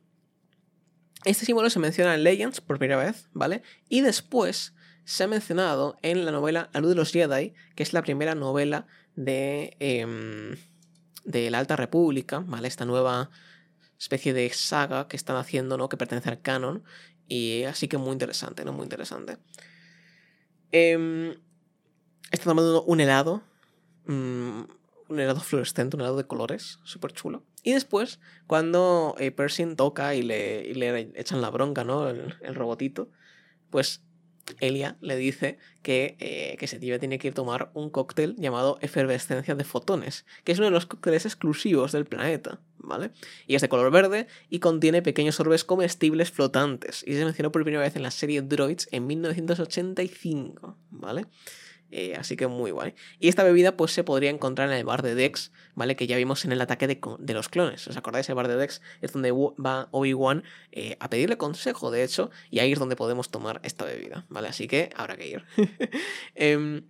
este símbolo se menciona en Legends por primera vez, ¿vale? Y después se ha mencionado en la novela La luz de los Jedi, que es la primera novela de... Em, de la Alta República, ¿vale? Esta nueva especie de saga que están haciendo, ¿no? Que pertenece al canon. Y así que muy interesante, ¿no? Muy interesante. Eh, está tomando un helado. Mm, un helado fluorescente, un helado de colores. Súper chulo. Y después, cuando eh, Pershing toca y le, le, echan la bronca, ¿no? El, el robotito. Pues Elia le dice que, eh, que tiene que ir a tomar un cóctel llamado efervescencia de fotones, que es uno de los cócteles exclusivos del planeta, ¿vale? Y es de color verde y contiene pequeños orbes comestibles flotantes, y se mencionó por primera vez en la serie Droids en 1985, ¿vale? Eh, así que muy guay. Y esta bebida pues se podría encontrar en el bar de Dex, ¿vale? Que ya vimos en el ataque de, los clones. ¿Os acordáis? El bar de Dex es donde va Obi-Wan eh, a pedirle consejo, de hecho, y ahí es donde podemos tomar esta bebida, ¿vale? Así que habrá que ir. [LAUGHS] Em,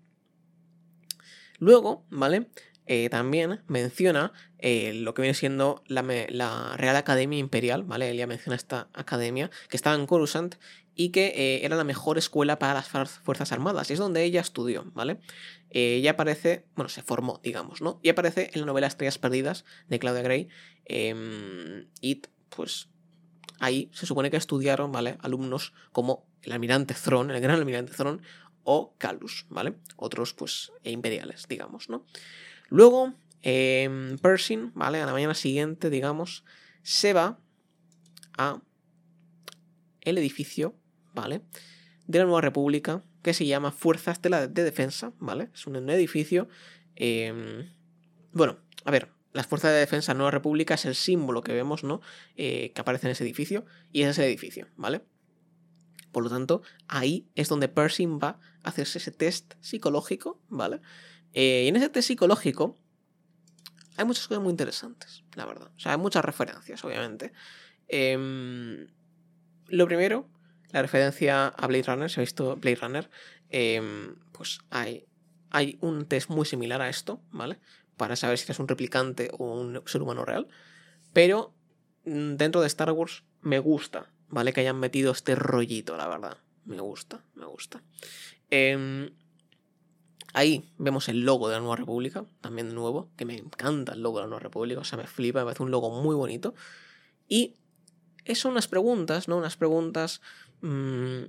luego, ¿vale? Eh, también menciona lo que viene siendo la, la, Real Academia Imperial, ¿vale? Ella menciona esta academia que estaba en Coruscant y que eh, era la mejor escuela para las Fuerzas Armadas, y es donde ella estudió, ¿vale? Eh, ella aparece, bueno, se formó, digamos, ¿no? Y aparece en la novela Estrellas Perdidas de Claudia Gray, em, y pues ahí se supone que estudiaron, ¿vale? Alumnos como el almirante Thron, el gran almirante Thron, o Calus, ¿vale? Otros, pues, imperiales, digamos, ¿no? Luego, eh, Pershing, ¿vale? A la mañana siguiente, digamos, se va a el edificio ¿vale? De la Nueva República, que se llama Fuerzas de, Defensa, ¿vale? Es un edificio. Em, bueno, a ver, las Fuerzas de Defensa Nueva República es el símbolo que vemos, ¿no? Eh, que aparece en ese edificio, y ese es el edificio, ¿vale? Por lo tanto, ahí es donde Pershing va a hacerse ese test psicológico, ¿vale? Eh, y en ese test psicológico hay muchas cosas muy interesantes, la verdad. O sea, hay muchas referencias, obviamente. Em, lo primero la referencia a Blade Runner, se ha visto Blade Runner, em, pues hay, hay un test muy similar a esto, ¿vale? Para saber si es un replicante o un ser humano real. Pero mm, dentro de Star Wars me gusta, ¿vale? Que hayan metido este rollito, la verdad. Me gusta, me gusta. Em, ahí vemos el logo de la Nueva República, también de nuevo, que me encanta el logo de la Nueva República, o sea, me flipa, me parece un logo muy bonito. Y son unas preguntas, ¿no? Unas preguntas Mm,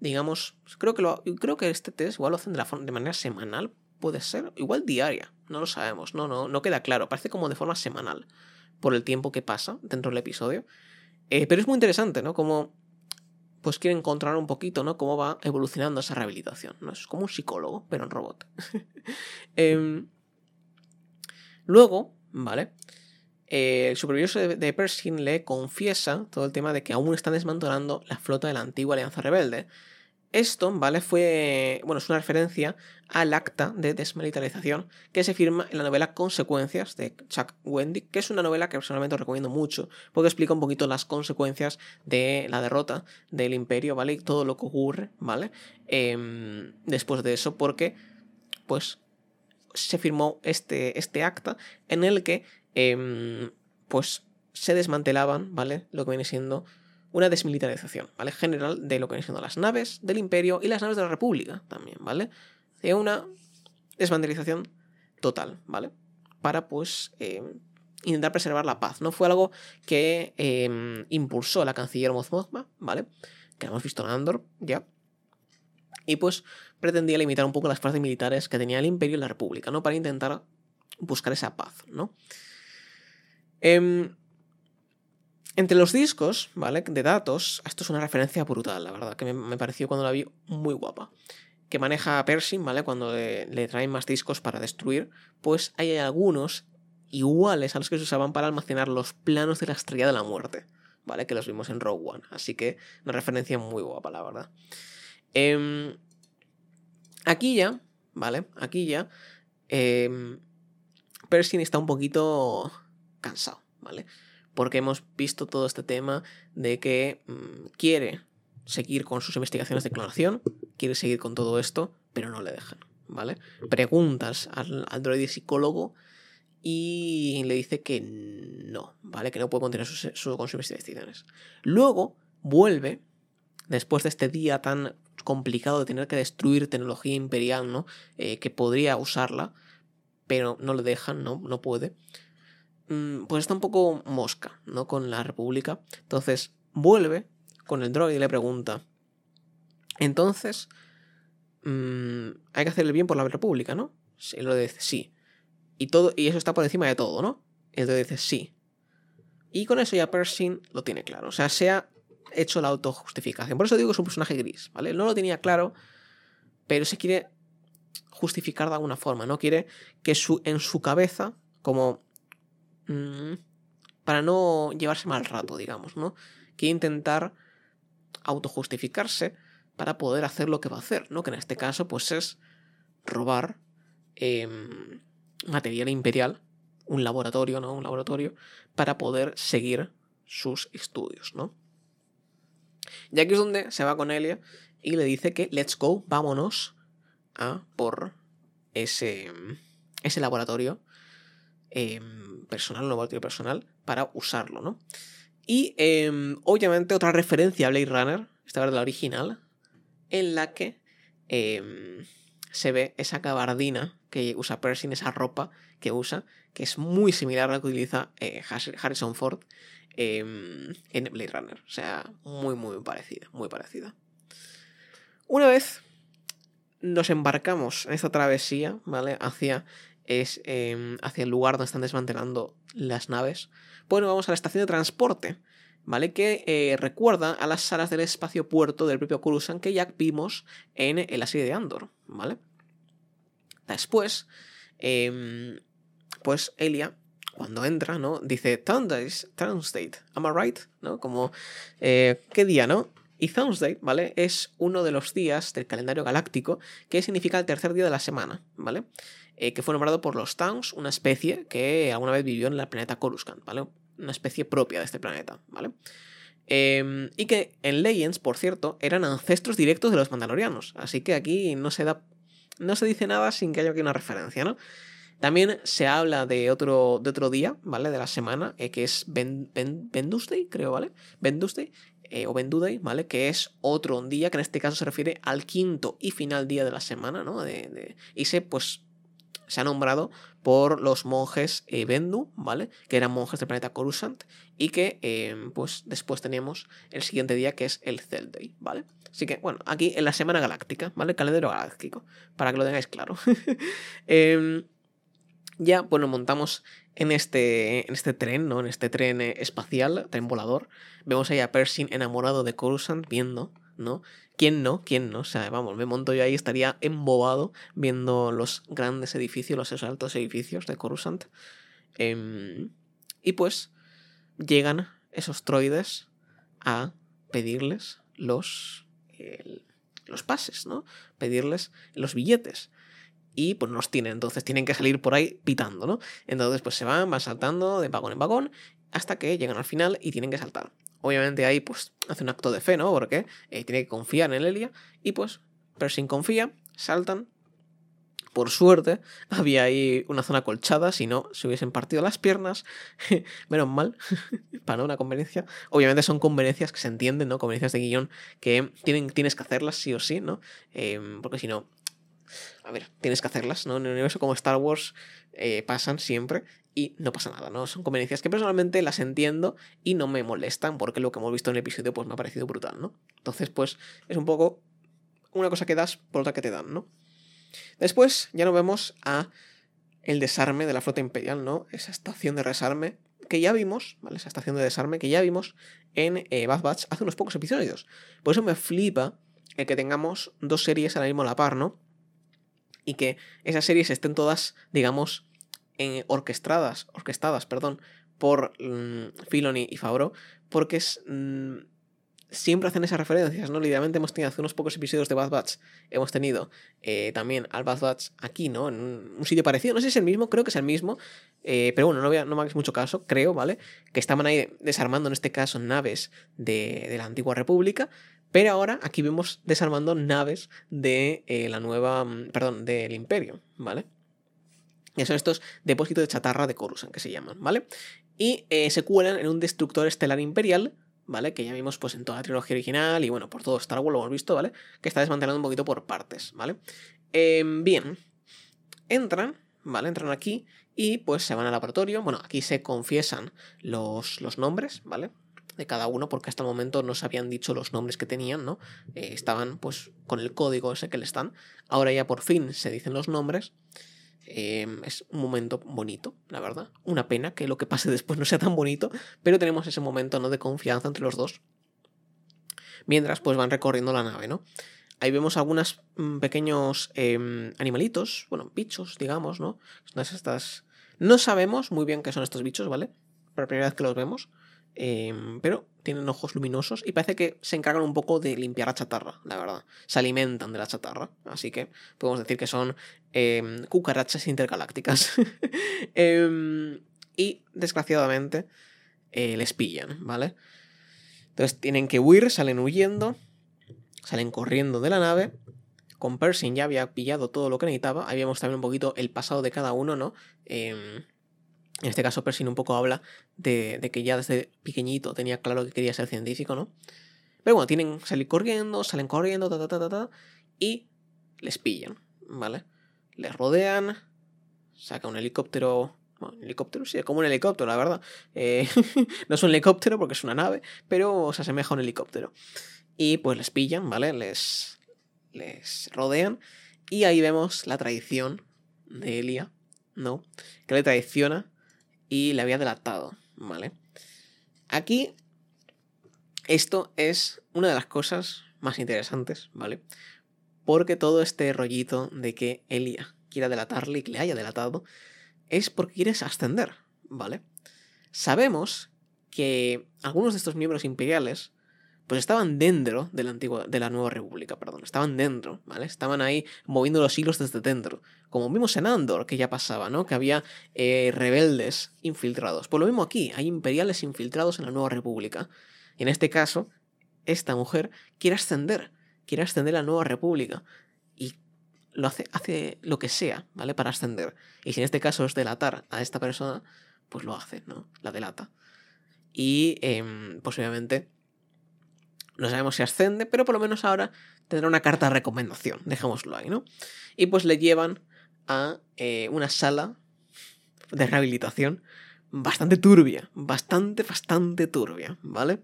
digamos, creo que, creo que este test igual lo hacen de, manera semanal, puede ser, igual diaria, no lo sabemos, no, no, no queda claro, parece como de forma semanal por el tiempo que pasa dentro del episodio. Eh, pero es muy interesante, ¿no? Como pues quiere encontrar un poquito, ¿no? Cómo va evolucionando esa rehabilitación, ¿no? Es como un psicólogo, pero en robot. [LAUGHS] Em, luego, ¿vale? Eh, el supervisor de Pershing le confiesa todo el tema de que aún están desmantelando la flota de la antigua Alianza Rebelde. esto, ¿vale? Fue, bueno, es una referencia al acta de desmilitarización que se firma en la novela Consecuencias de Chuck Wendy, que es una novela que personalmente os recomiendo mucho, porque explica un poquito las consecuencias de la derrota del imperio, ¿vale? Y todo lo que ocurre, ¿vale? Em, después de eso, porque, pues, se firmó este, este acta en el que, em, pues, se desmantelaban, ¿vale? Lo que viene siendo una desmilitarización, ¿vale? General de lo que vienen siendo las naves del Imperio y las naves de la República también, ¿vale? De una desmantelización total, ¿vale? Para, pues, eh, intentar preservar la paz. No fue algo que em, impulsó la canciller Mothma, ¿vale? Que hemos visto en Andor, ya. Y pues pretendía limitar un poco las fuerzas militares que tenía el Imperio y la República, ¿no? Para intentar buscar esa paz, ¿no? Eh, entre los discos, ¿vale? De datos, esto es una referencia brutal, la verdad, que me, pareció cuando la vi muy guapa. Que maneja Pershing, ¿vale? Cuando le, traen más discos para destruir, pues hay algunos iguales a los que se usaban para almacenar los planos de la estrella de la muerte, ¿vale? Que los vimos en Rogue One. Así que una referencia muy guapa, la verdad. Em, aquí ya, ¿vale? Aquí ya. Eh, Pershing está un poquito cansado, ¿vale? porque hemos visto todo este tema de que mm, quiere seguir con sus investigaciones de clonación, quiere seguir con todo esto, pero no le dejan, ¿vale? Preguntas al, al droide psicólogo y le dice que no, ¿vale? Que no puede continuar con sus investigaciones. Luego vuelve, después de este día tan complicado de tener que destruir tecnología imperial, ¿no? Eh, que podría usarla, pero no le dejan, ¿no? No puede. Mm, pues está un poco mosca, ¿no? Con la República. Entonces vuelve con el droid y le pregunta, entonces, mm, hay que hacer el bien por la República, ¿no? Y lo dice, sí. Y, todo, y eso está por encima de todo, ¿no? Droid dice, sí. Y con eso ya Pershing lo tiene claro. O sea, se ha hecho la autojustificación. Por eso digo que es un personaje gris, ¿vale? No lo tenía claro, pero se quiere justificar de alguna forma, ¿no? Quiere que su, en su cabeza, como Mm, para no llevarse mal rato, digamos, ¿no? Quiere intentar autojustificarse para poder hacer lo que va a hacer, ¿no? Que en este caso, pues es robar em, material imperial, un laboratorio, ¿no? Un laboratorio, para poder seguir sus estudios, ¿no? Y aquí es donde se va con Elia y le dice que let's go, vámonos a por ese, ese laboratorio Em, personal, un laboratorio personal, para usarlo, ¿no? Y em, obviamente otra referencia a Blade Runner, esta vez la original, en la que em, se ve esa gabardina que usa Pershing, esa ropa que usa, que es muy similar a la que utiliza eh, Harrison Ford en Blade Runner. O sea, muy, muy parecida, muy parecida. Una vez nos embarcamos en esta travesía, ¿vale? Hacia es em, hacia el lugar donde están desmantelando las naves. Bueno, vamos a la estación de transporte, ¿vale? Que eh, recuerda a las salas del espacio puerto del propio Coruscant que ya vimos en, la serie de Andor, ¿vale? Después, em, pues Elia, cuando entra, ¿no? Dice, Townsdate, am I right? ¿No? Como, eh, ¿qué día, no? Y Thursday, ¿vale? Es uno de los días del calendario galáctico que significa el tercer día de la semana, ¿vale? Eh, que fue nombrado por los Towns, una especie que alguna vez vivió en el planeta Coruscant, ¿vale? Una especie propia de este planeta, ¿vale? Em, y que en Legends, por cierto, eran ancestros directos de los Mandalorianos. Así que aquí no se da. No se dice nada sin que haya aquí una referencia, ¿no? También se habla de otro, de otro día, ¿vale? De la semana, eh, que es ben, creo, ¿vale? Vendusday, eh, o Venduday, ¿vale? Que es otro día que en este caso se refiere al quinto y final día de la semana, ¿no? De, y se, pues, se ha nombrado por los monjes eh, Bendu, ¿vale? Que eran monjes del planeta Coruscant y que, em, pues, después tenemos el siguiente día que es el Cell Day, ¿vale? Así que, bueno, aquí en la semana galáctica, ¿vale? El calendario galáctico, para que lo tengáis claro. [LAUGHS] Em, ya, bueno, montamos en este, en este tren, ¿no? En este tren eh, espacial, tren volador. Vemos ahí a Pershing enamorado de Coruscant viendo, ¿Quién no? ¿Quién no? O sea, vamos, me monto yo ahí, estaría embobado viendo los grandes edificios, los altos edificios de Coruscant. Em, y pues llegan esos droides a pedirles los los pases, ¿no? Pedirles los billetes. Y pues no los tienen, entonces tienen que salir por ahí pitando, ¿no? Entonces pues se van, van saltando de vagón en vagón hasta que llegan al final y tienen que saltar. Obviamente ahí pues hace un acto de fe, ¿no? Porque eh, tiene que confiar en Elia y pues Pershing confía, saltan. Por suerte, [LAUGHS] había ahí una zona colchada, si no, se hubiesen partido las piernas. [LAUGHS] Menos mal, [LAUGHS] para una conveniencia. Obviamente son conveniencias que se entienden, ¿no? Conveniencias de guion que tienen, tienes que hacerlas sí o sí, ¿no? Em, porque si no, a ver, tienes que hacerlas, ¿no? En el universo como Star Wars eh, pasan siempre y no pasa nada, ¿no? Son conveniencias que personalmente las entiendo y no me molestan porque lo que hemos visto en el episodio pues me ha parecido brutal, ¿no? Entonces pues es un poco una cosa que das por otra que te dan, ¿no? Después ya nos vemos a el desarme de la flota imperial, ¿no? Esa estación de resarme que ya vimos, ¿vale? Esa estación de desarme que ya vimos en eh, Bad Batch hace unos pocos episodios. Por eso me flipa el que tengamos dos series ahora mismo a la par, ¿no? Y que esas series estén todas, digamos, en orquestadas, orquestadas, perdón, por mm, Filoni y Favreau, porque. Mm, siempre hacen esas referencias, ¿no? Literalmente hemos tenido hace unos pocos episodios de Bad Batch, hemos tenido eh, también al Bad Batch aquí, ¿no? En un, sitio parecido, no sé si es el mismo, creo que es el mismo, eh, pero bueno, no, no me hagáis mucho caso, creo, ¿vale? Que estaban ahí desarmando, en este caso, naves de, de la antigua república, pero ahora aquí vemos desarmando naves de eh, la nueva, mm, perdón, del imperio, ¿vale? Que son estos depósitos de chatarra de Coruscant, que se llaman, ¿vale? Y se cuelan en un destructor estelar imperial ¿vale? Que ya vimos pues en toda la trilogía original y bueno, por todo Star Wars lo hemos visto, ¿vale? Que está desmantelando un poquito por partes, ¿vale? Em, bien, entran, ¿vale? Entran aquí y pues se van al laboratorio. Bueno, aquí se confiesan los, los nombres, ¿vale? De cada uno, porque hasta el momento no se habían dicho los nombres que tenían, ¿no? Eh, estaban pues con el código ese que le están. Ahora ya por fin se dicen los nombres. Em, es un momento bonito, la verdad. Una pena que lo que pase [LAUGHS] después no sea tan bonito, pero tenemos ese momento ¿no? de confianza entre los dos. Mientras pues van recorriendo la nave, ¿no? Ahí vemos algunos mm, pequeños em, animalitos, bueno, bichos, digamos, ¿no? estas... No sabemos muy bien qué son estos bichos, ¿vale? Por primera vez que los vemos. Em, pero tienen ojos luminosos y parece que se encargan un poco de limpiar la chatarra, la verdad. Se alimentan de la chatarra, así que podemos decir que son em, cucarachas intergalácticas. [LAUGHS] Em, y desgraciadamente eh, les pillan, ¿vale? Entonces tienen que huir, salen huyendo, salen corriendo de la nave. Con Pershing ya había pillado todo lo que necesitaba. Ahí vemos también un poquito el pasado de cada uno, ¿no? En este caso, Pershing un poco habla de, que ya desde pequeñito tenía claro que quería ser científico, ¿no? Pero bueno, tienen salir corriendo, salen corriendo, ta, ta, ta, ta, ta, y les pillan, ¿vale? Les rodean, saca un helicóptero. Bueno, un helicóptero, sí, como un helicóptero, la verdad. Eh, [LAUGHS] no es un helicóptero porque es una nave, pero se asemeja a un helicóptero. Y pues les pillan, ¿vale? Les, les rodean. Y ahí vemos la traición de Elia, ¿no? Que le traiciona y le había delatado, ¿vale? Aquí, esto es una de las cosas más interesantes, ¿vale? Porque todo este rollito de que Elia quiera delatarle y que le haya delatado es porque quiere ascender, ¿vale? Sabemos que algunos de estos miembros imperiales pues estaban dentro de la, antigua, de la nueva república, perdón, estaban dentro, ¿vale? Estaban ahí moviendo los hilos desde dentro. Como vimos en Andor, que ya pasaba, ¿no? Que había eh, rebeldes infiltrados. Pues lo mismo aquí, hay imperiales infiltrados en la nueva república. Y en este caso, esta mujer quiere ascender, quiere ascender a la nueva república. Y lo hace, hace lo que sea, ¿vale? Para ascender. Y si en este caso es delatar a esta persona, pues lo hace, ¿no? La delata. Y, eh, pues no sabemos si ascende, pero por lo menos ahora tendrá una carta de recomendación, dejémoslo ahí, ¿no? Y pues le llevan a eh, una sala de rehabilitación bastante turbia, bastante, bastante turbia, ¿vale?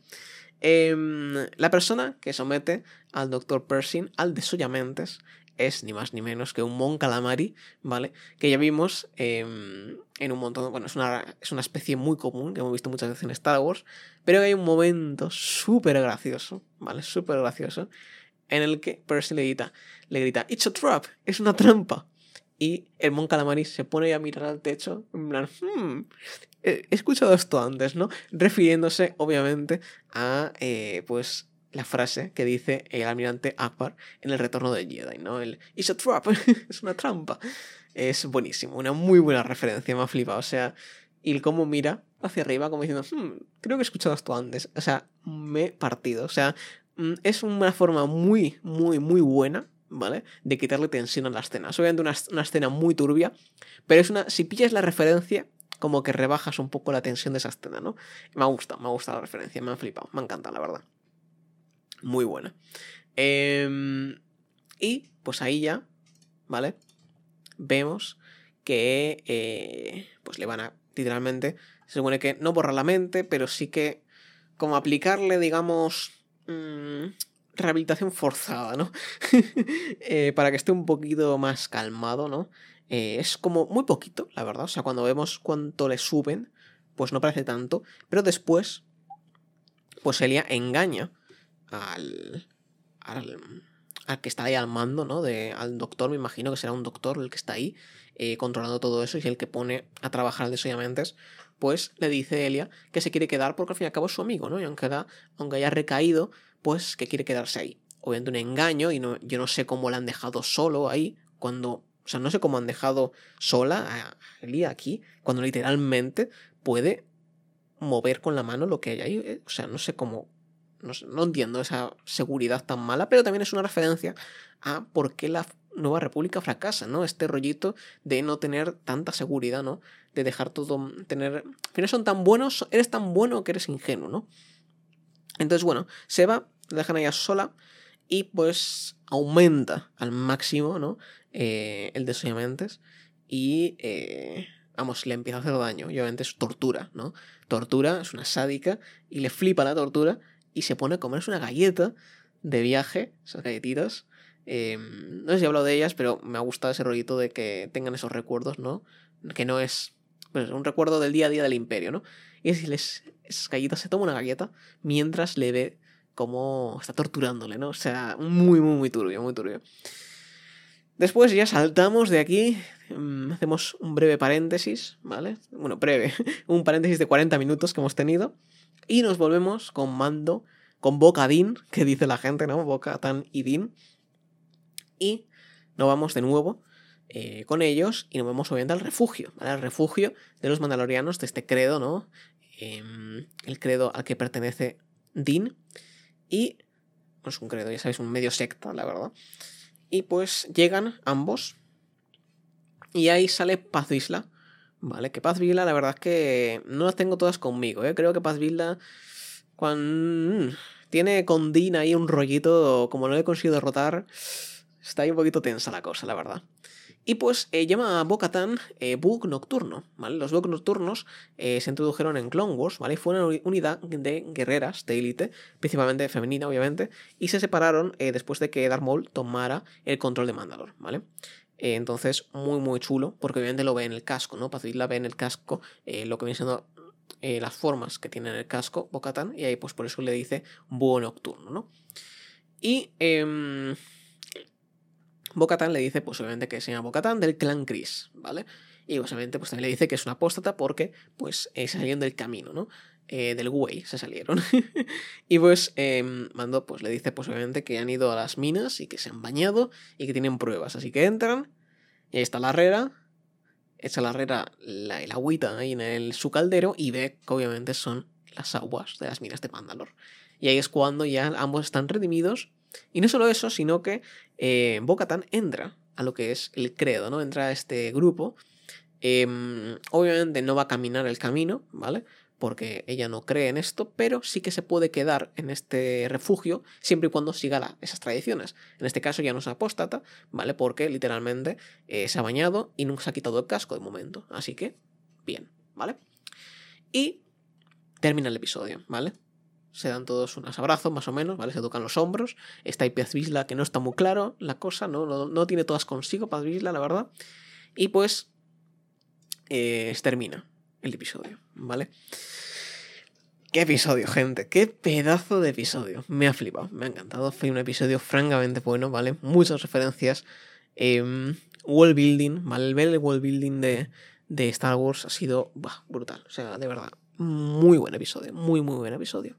Em, la persona que somete al Dr. Pershing al desollamientos es ni más ni menos que un Mon Calamari, ¿vale? Que ya vimos em, en un montón, bueno, es una, es una especie muy común que hemos visto muchas veces en Star Wars, pero hay un momento súper gracioso, ¿vale? Súper gracioso, en el que Percy le grita, le grita, It's a trap, es una trampa. Y el Mon Calamari se pone a mirar al techo, en plan, hmm, he escuchado esto antes, ¿no? Refiriéndose, obviamente, a, eh, pues, la frase que dice el almirante Akbar en el retorno de Jedi, ¿no? El It's a trap, [LAUGHS] es una trampa. Es buenísimo, una muy buena referencia, me ha flipado. O sea, y cómo mira hacia arriba como diciendo, hmm, creo que he escuchado esto antes. O sea, me he partido. O sea, mm, es una forma muy, muy, muy buena, ¿vale? De quitarle tensión a la escena. Es obviamente una, una escena muy turbia, pero es una, si pillas la referencia, como que rebajas un poco la tensión de esa escena, ¿no? Me ha gustado, me ha gustado la referencia, me ha flipado, me ha encantado, la verdad. Muy buena. Em, y pues ahí ya, ¿vale? Vemos que eh, pues le van a, literalmente, se supone que no borrar la mente, pero sí que como aplicarle, digamos, mm, rehabilitación forzada, ¿no? [LAUGHS] Eh, para que esté un poquito más calmado, ¿no? Eh, es como muy poquito, la verdad. O sea, cuando vemos cuánto le suben, pues no parece tanto. Pero después, pues Elia engaña al, al, al que está ahí al mando, ¿no? De, al doctor, me imagino que será un doctor el que está ahí eh, controlando todo eso y el que pone a trabajar al desollamente, pues le dice Elia que se quiere quedar porque al fin y al cabo es su amigo, ¿no? Y aunque, aunque haya recaído, pues que quiere quedarse ahí. Obviamente un engaño y no, yo no sé cómo le han dejado solo ahí cuando... O sea, no sé cómo han dejado sola a Elia aquí cuando literalmente puede mover con la mano lo que hay ahí. Eh, o sea, no sé cómo, no, entiendo esa seguridad tan mala, pero también es una referencia a por qué la Nueva República fracasa, ¿no? Este rollito de no tener tanta seguridad, ¿no? De dejar todo, tener... Al son tan buenos, eres tan bueno que eres ingenuo, ¿no? Entonces, bueno, se va, la dejan ella sola y pues aumenta al máximo, ¿no? Eh, el desollamientos y... Eh, vamos, le empieza a hacer daño. Y obviamente es tortura, ¿no? Tortura, es una sádica y le flipa la tortura y se pone a comerse una galleta de viaje, esas galletitas. Em, no sé si he hablado de ellas, pero me ha gustado ese rollito de que tengan esos recuerdos, ¿no? Que no es pues, un recuerdo del día a día del imperio, ¿no? Y es esas galletas se toma una galleta mientras le ve cómo está torturándole, ¿no? O sea, muy, muy, muy turbio, muy turbio. Después ya saltamos de aquí, em, hacemos un breve paréntesis, ¿vale? Bueno, breve, [LAUGHS] un paréntesis de 40 minutos que hemos tenido. Y nos volvemos con Mando, con Boca [LAUGHS] que dice la gente, ¿no? Boca Tan y Din. Y nos vamos de nuevo eh, con ellos y nos vamos obviamente al refugio, ¿vale? Al refugio de los mandalorianos, de este credo, ¿no? Em, el credo al que pertenece Din. Y. Es un credo, ya sabéis, un medio secta, la verdad. Y pues llegan ambos. Y ahí sale Paz Isla Vale, que Paz Villa, la verdad es que no las tengo todas conmigo, ¿eh? Creo que Paz Villa cuando, mm, tiene con Dean ahí un rollito, como no le he conseguido derrotar, está ahí un poquito tensa la cosa, la verdad. Y pues eh, llama a Bo-Katan eh, Bug Nocturno, ¿vale? Los Bug Nocturnos eh, se introdujeron en Clone Wars, ¿vale? Fue una unidad de guerreras de élite, principalmente femenina, obviamente, y se separaron después de que Darth Maul tomara el control de Mandalore, ¿vale? Eh, entonces, muy, muy chulo, porque obviamente lo ve en el casco, ¿no? la ve en el casco eh, lo que viene siendo eh, las formas que tiene en el casco Bocatan, y ahí pues por eso le dice búho nocturno, ¿no? Y eh, Bocatan le dice, pues obviamente que se llama Bocatan del clan Chris, ¿vale? Y obviamente pues también le dice que es una apóstata porque pues se salieron del camino, ¿no? Del Way se salieron. [LAUGHS] y pues eh, Mando pues le dice pues obviamente que han ido a las minas y que se han bañado y que tienen pruebas. Así que entran y ahí está la herrera. Echa la herrera la, el agüita ahí en el, su caldero y ve que obviamente son las aguas de las minas de Mandalor. Y ahí es cuando ya ambos están redimidos. Y no solo eso, sino que eh, Bocatan entra a lo que es el credo, ¿no? Entra a este grupo. Em, obviamente no va a caminar el camino, ¿vale? Porque ella no cree en esto, pero sí que se puede quedar en este refugio siempre y cuando siga esas tradiciones. En este caso ya no es apóstata, ¿vale? Porque literalmente eh, se ha bañado y nunca se ha quitado el casco de momento. Así que, bien, ¿vale? Y termina el episodio, ¿vale? Se dan todos unos abrazos, más o menos, ¿vale? Se tocan los hombros. Está ahí Paz Visla, que no está muy claro la cosa, ¿no? No, tiene todas consigo Paz Visla, la verdad. Y pues eh, termina, el episodio, ¿vale? Qué episodio, gente. Qué pedazo de episodio. Me ha flipado, me ha encantado. Fue un episodio francamente bueno, ¿vale? Muchas referencias. Eh, wall building, ¿vale? El ver el wall building de, de Star Wars ha sido brutal. O sea, de verdad. muy buen episodio, muy, muy buen episodio.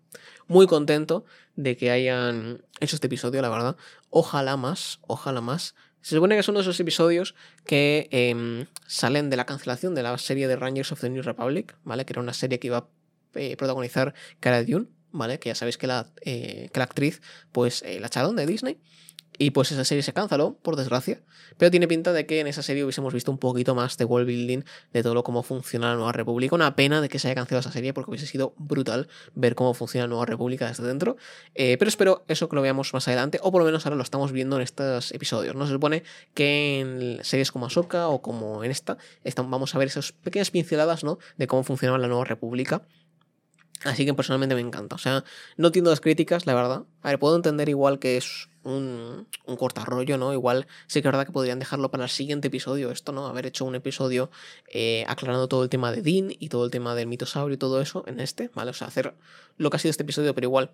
Muy contento de que hayan hecho este episodio, la verdad. Ojalá más, ojalá más. Se supone que son uno de esos episodios que em, salen de la cancelación de la serie de Rangers of the New Republic, ¿vale? Que era una serie que iba a eh, protagonizar Cara Dune, ¿vale? Que ya sabéis que la, eh, que la actriz, pues, eh, la echaron de Disney. Y pues esa serie se canceló, por desgracia. Pero tiene pinta de que en esa serie hubiésemos visto un poquito más de world building, de todo lo cómo funciona la Nueva República. Una pena de que se haya cancelado esa serie porque hubiese sido brutal ver cómo funciona la Nueva República desde dentro. Eh, pero espero eso que lo veamos más adelante, o por lo menos ahora lo estamos viendo en estos episodios. No se supone que en series como Ahsoka o como en esta, vamos a ver esas pequeñas pinceladas ¿no? de cómo funcionaba la Nueva República. Así que personalmente me encanta. O sea, no entiendo las críticas, la verdad. A ver, puedo entender igual que es un, un cortarrollo, ¿no? Igual sí que es verdad que podrían dejarlo para el siguiente episodio, esto, ¿no? Haber hecho un episodio eh, aclarando todo el tema de Dean y todo el tema del mitosaurio y todo eso en este, ¿vale? O sea, hacer lo que ha sido este episodio, pero igual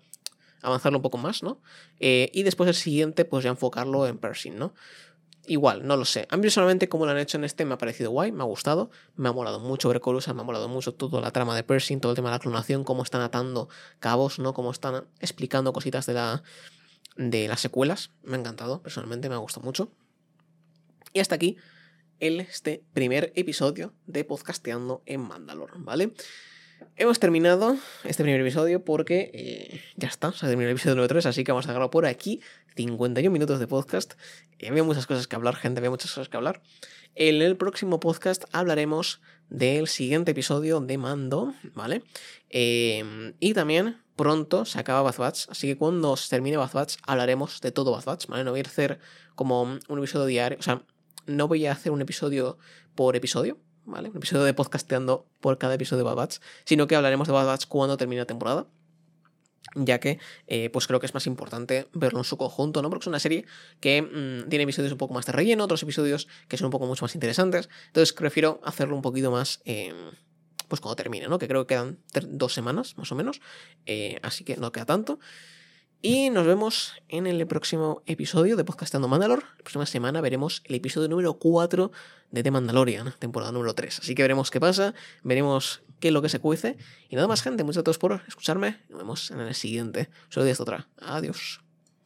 avanzarlo un poco más, ¿no? Eh, y después el siguiente, pues ya enfocarlo en Pershing, ¿no? Igual, no lo sé. A mí personalmente, como lo han hecho en este, me ha parecido guay, me ha gustado. Me ha molado mucho ver Colusa, me ha molado mucho toda la trama de Pershing, todo el tema de la clonación, cómo están atando cabos, ¿no? Cómo están explicando cositas de la, de las secuelas. Me ha encantado, personalmente me ha gustado mucho. Y hasta aquí este primer episodio de Podcasteando en Mandalore, ¿vale? Hemos terminado este primer episodio porque eh, ya está, se ha terminado el episodio número 3, así que vamos a dejarlo por aquí. 51 minutos de podcast. Eh, había muchas cosas que hablar, gente, había muchas cosas que hablar. En el próximo podcast hablaremos del siguiente episodio de Mando, ¿vale? Eh, y también pronto se acaba Bad Batch, así que cuando se termine Bad Batch hablaremos de todo Bad Batch, ¿vale? No voy a hacer como un episodio diario, o sea, no voy a hacer un episodio por episodio, Un episodio de podcasteando por cada episodio de Bad sino que hablaremos de Bad cuando termine la temporada ya que eh, pues creo que es más importante verlo en su conjunto, ¿no? Porque es una serie que mm, tiene episodios un poco más de relleno, otros episodios que son un poco mucho más interesantes, entonces prefiero hacerlo un poquito más, eh, pues cuando termine, ¿no? Que creo que quedan dos semanas, más o menos. Eh, así que no queda tanto. Y nos vemos en el próximo episodio de Podcastando Mandalor. La próxima semana veremos el episodio número 4 de The Mandalorian, temporada número 3. Así que veremos qué pasa, veremos qué es lo que se cuece. Y nada más, gente, muchas gracias por escucharme. Nos vemos en el siguiente. Solo esta otra. Adiós.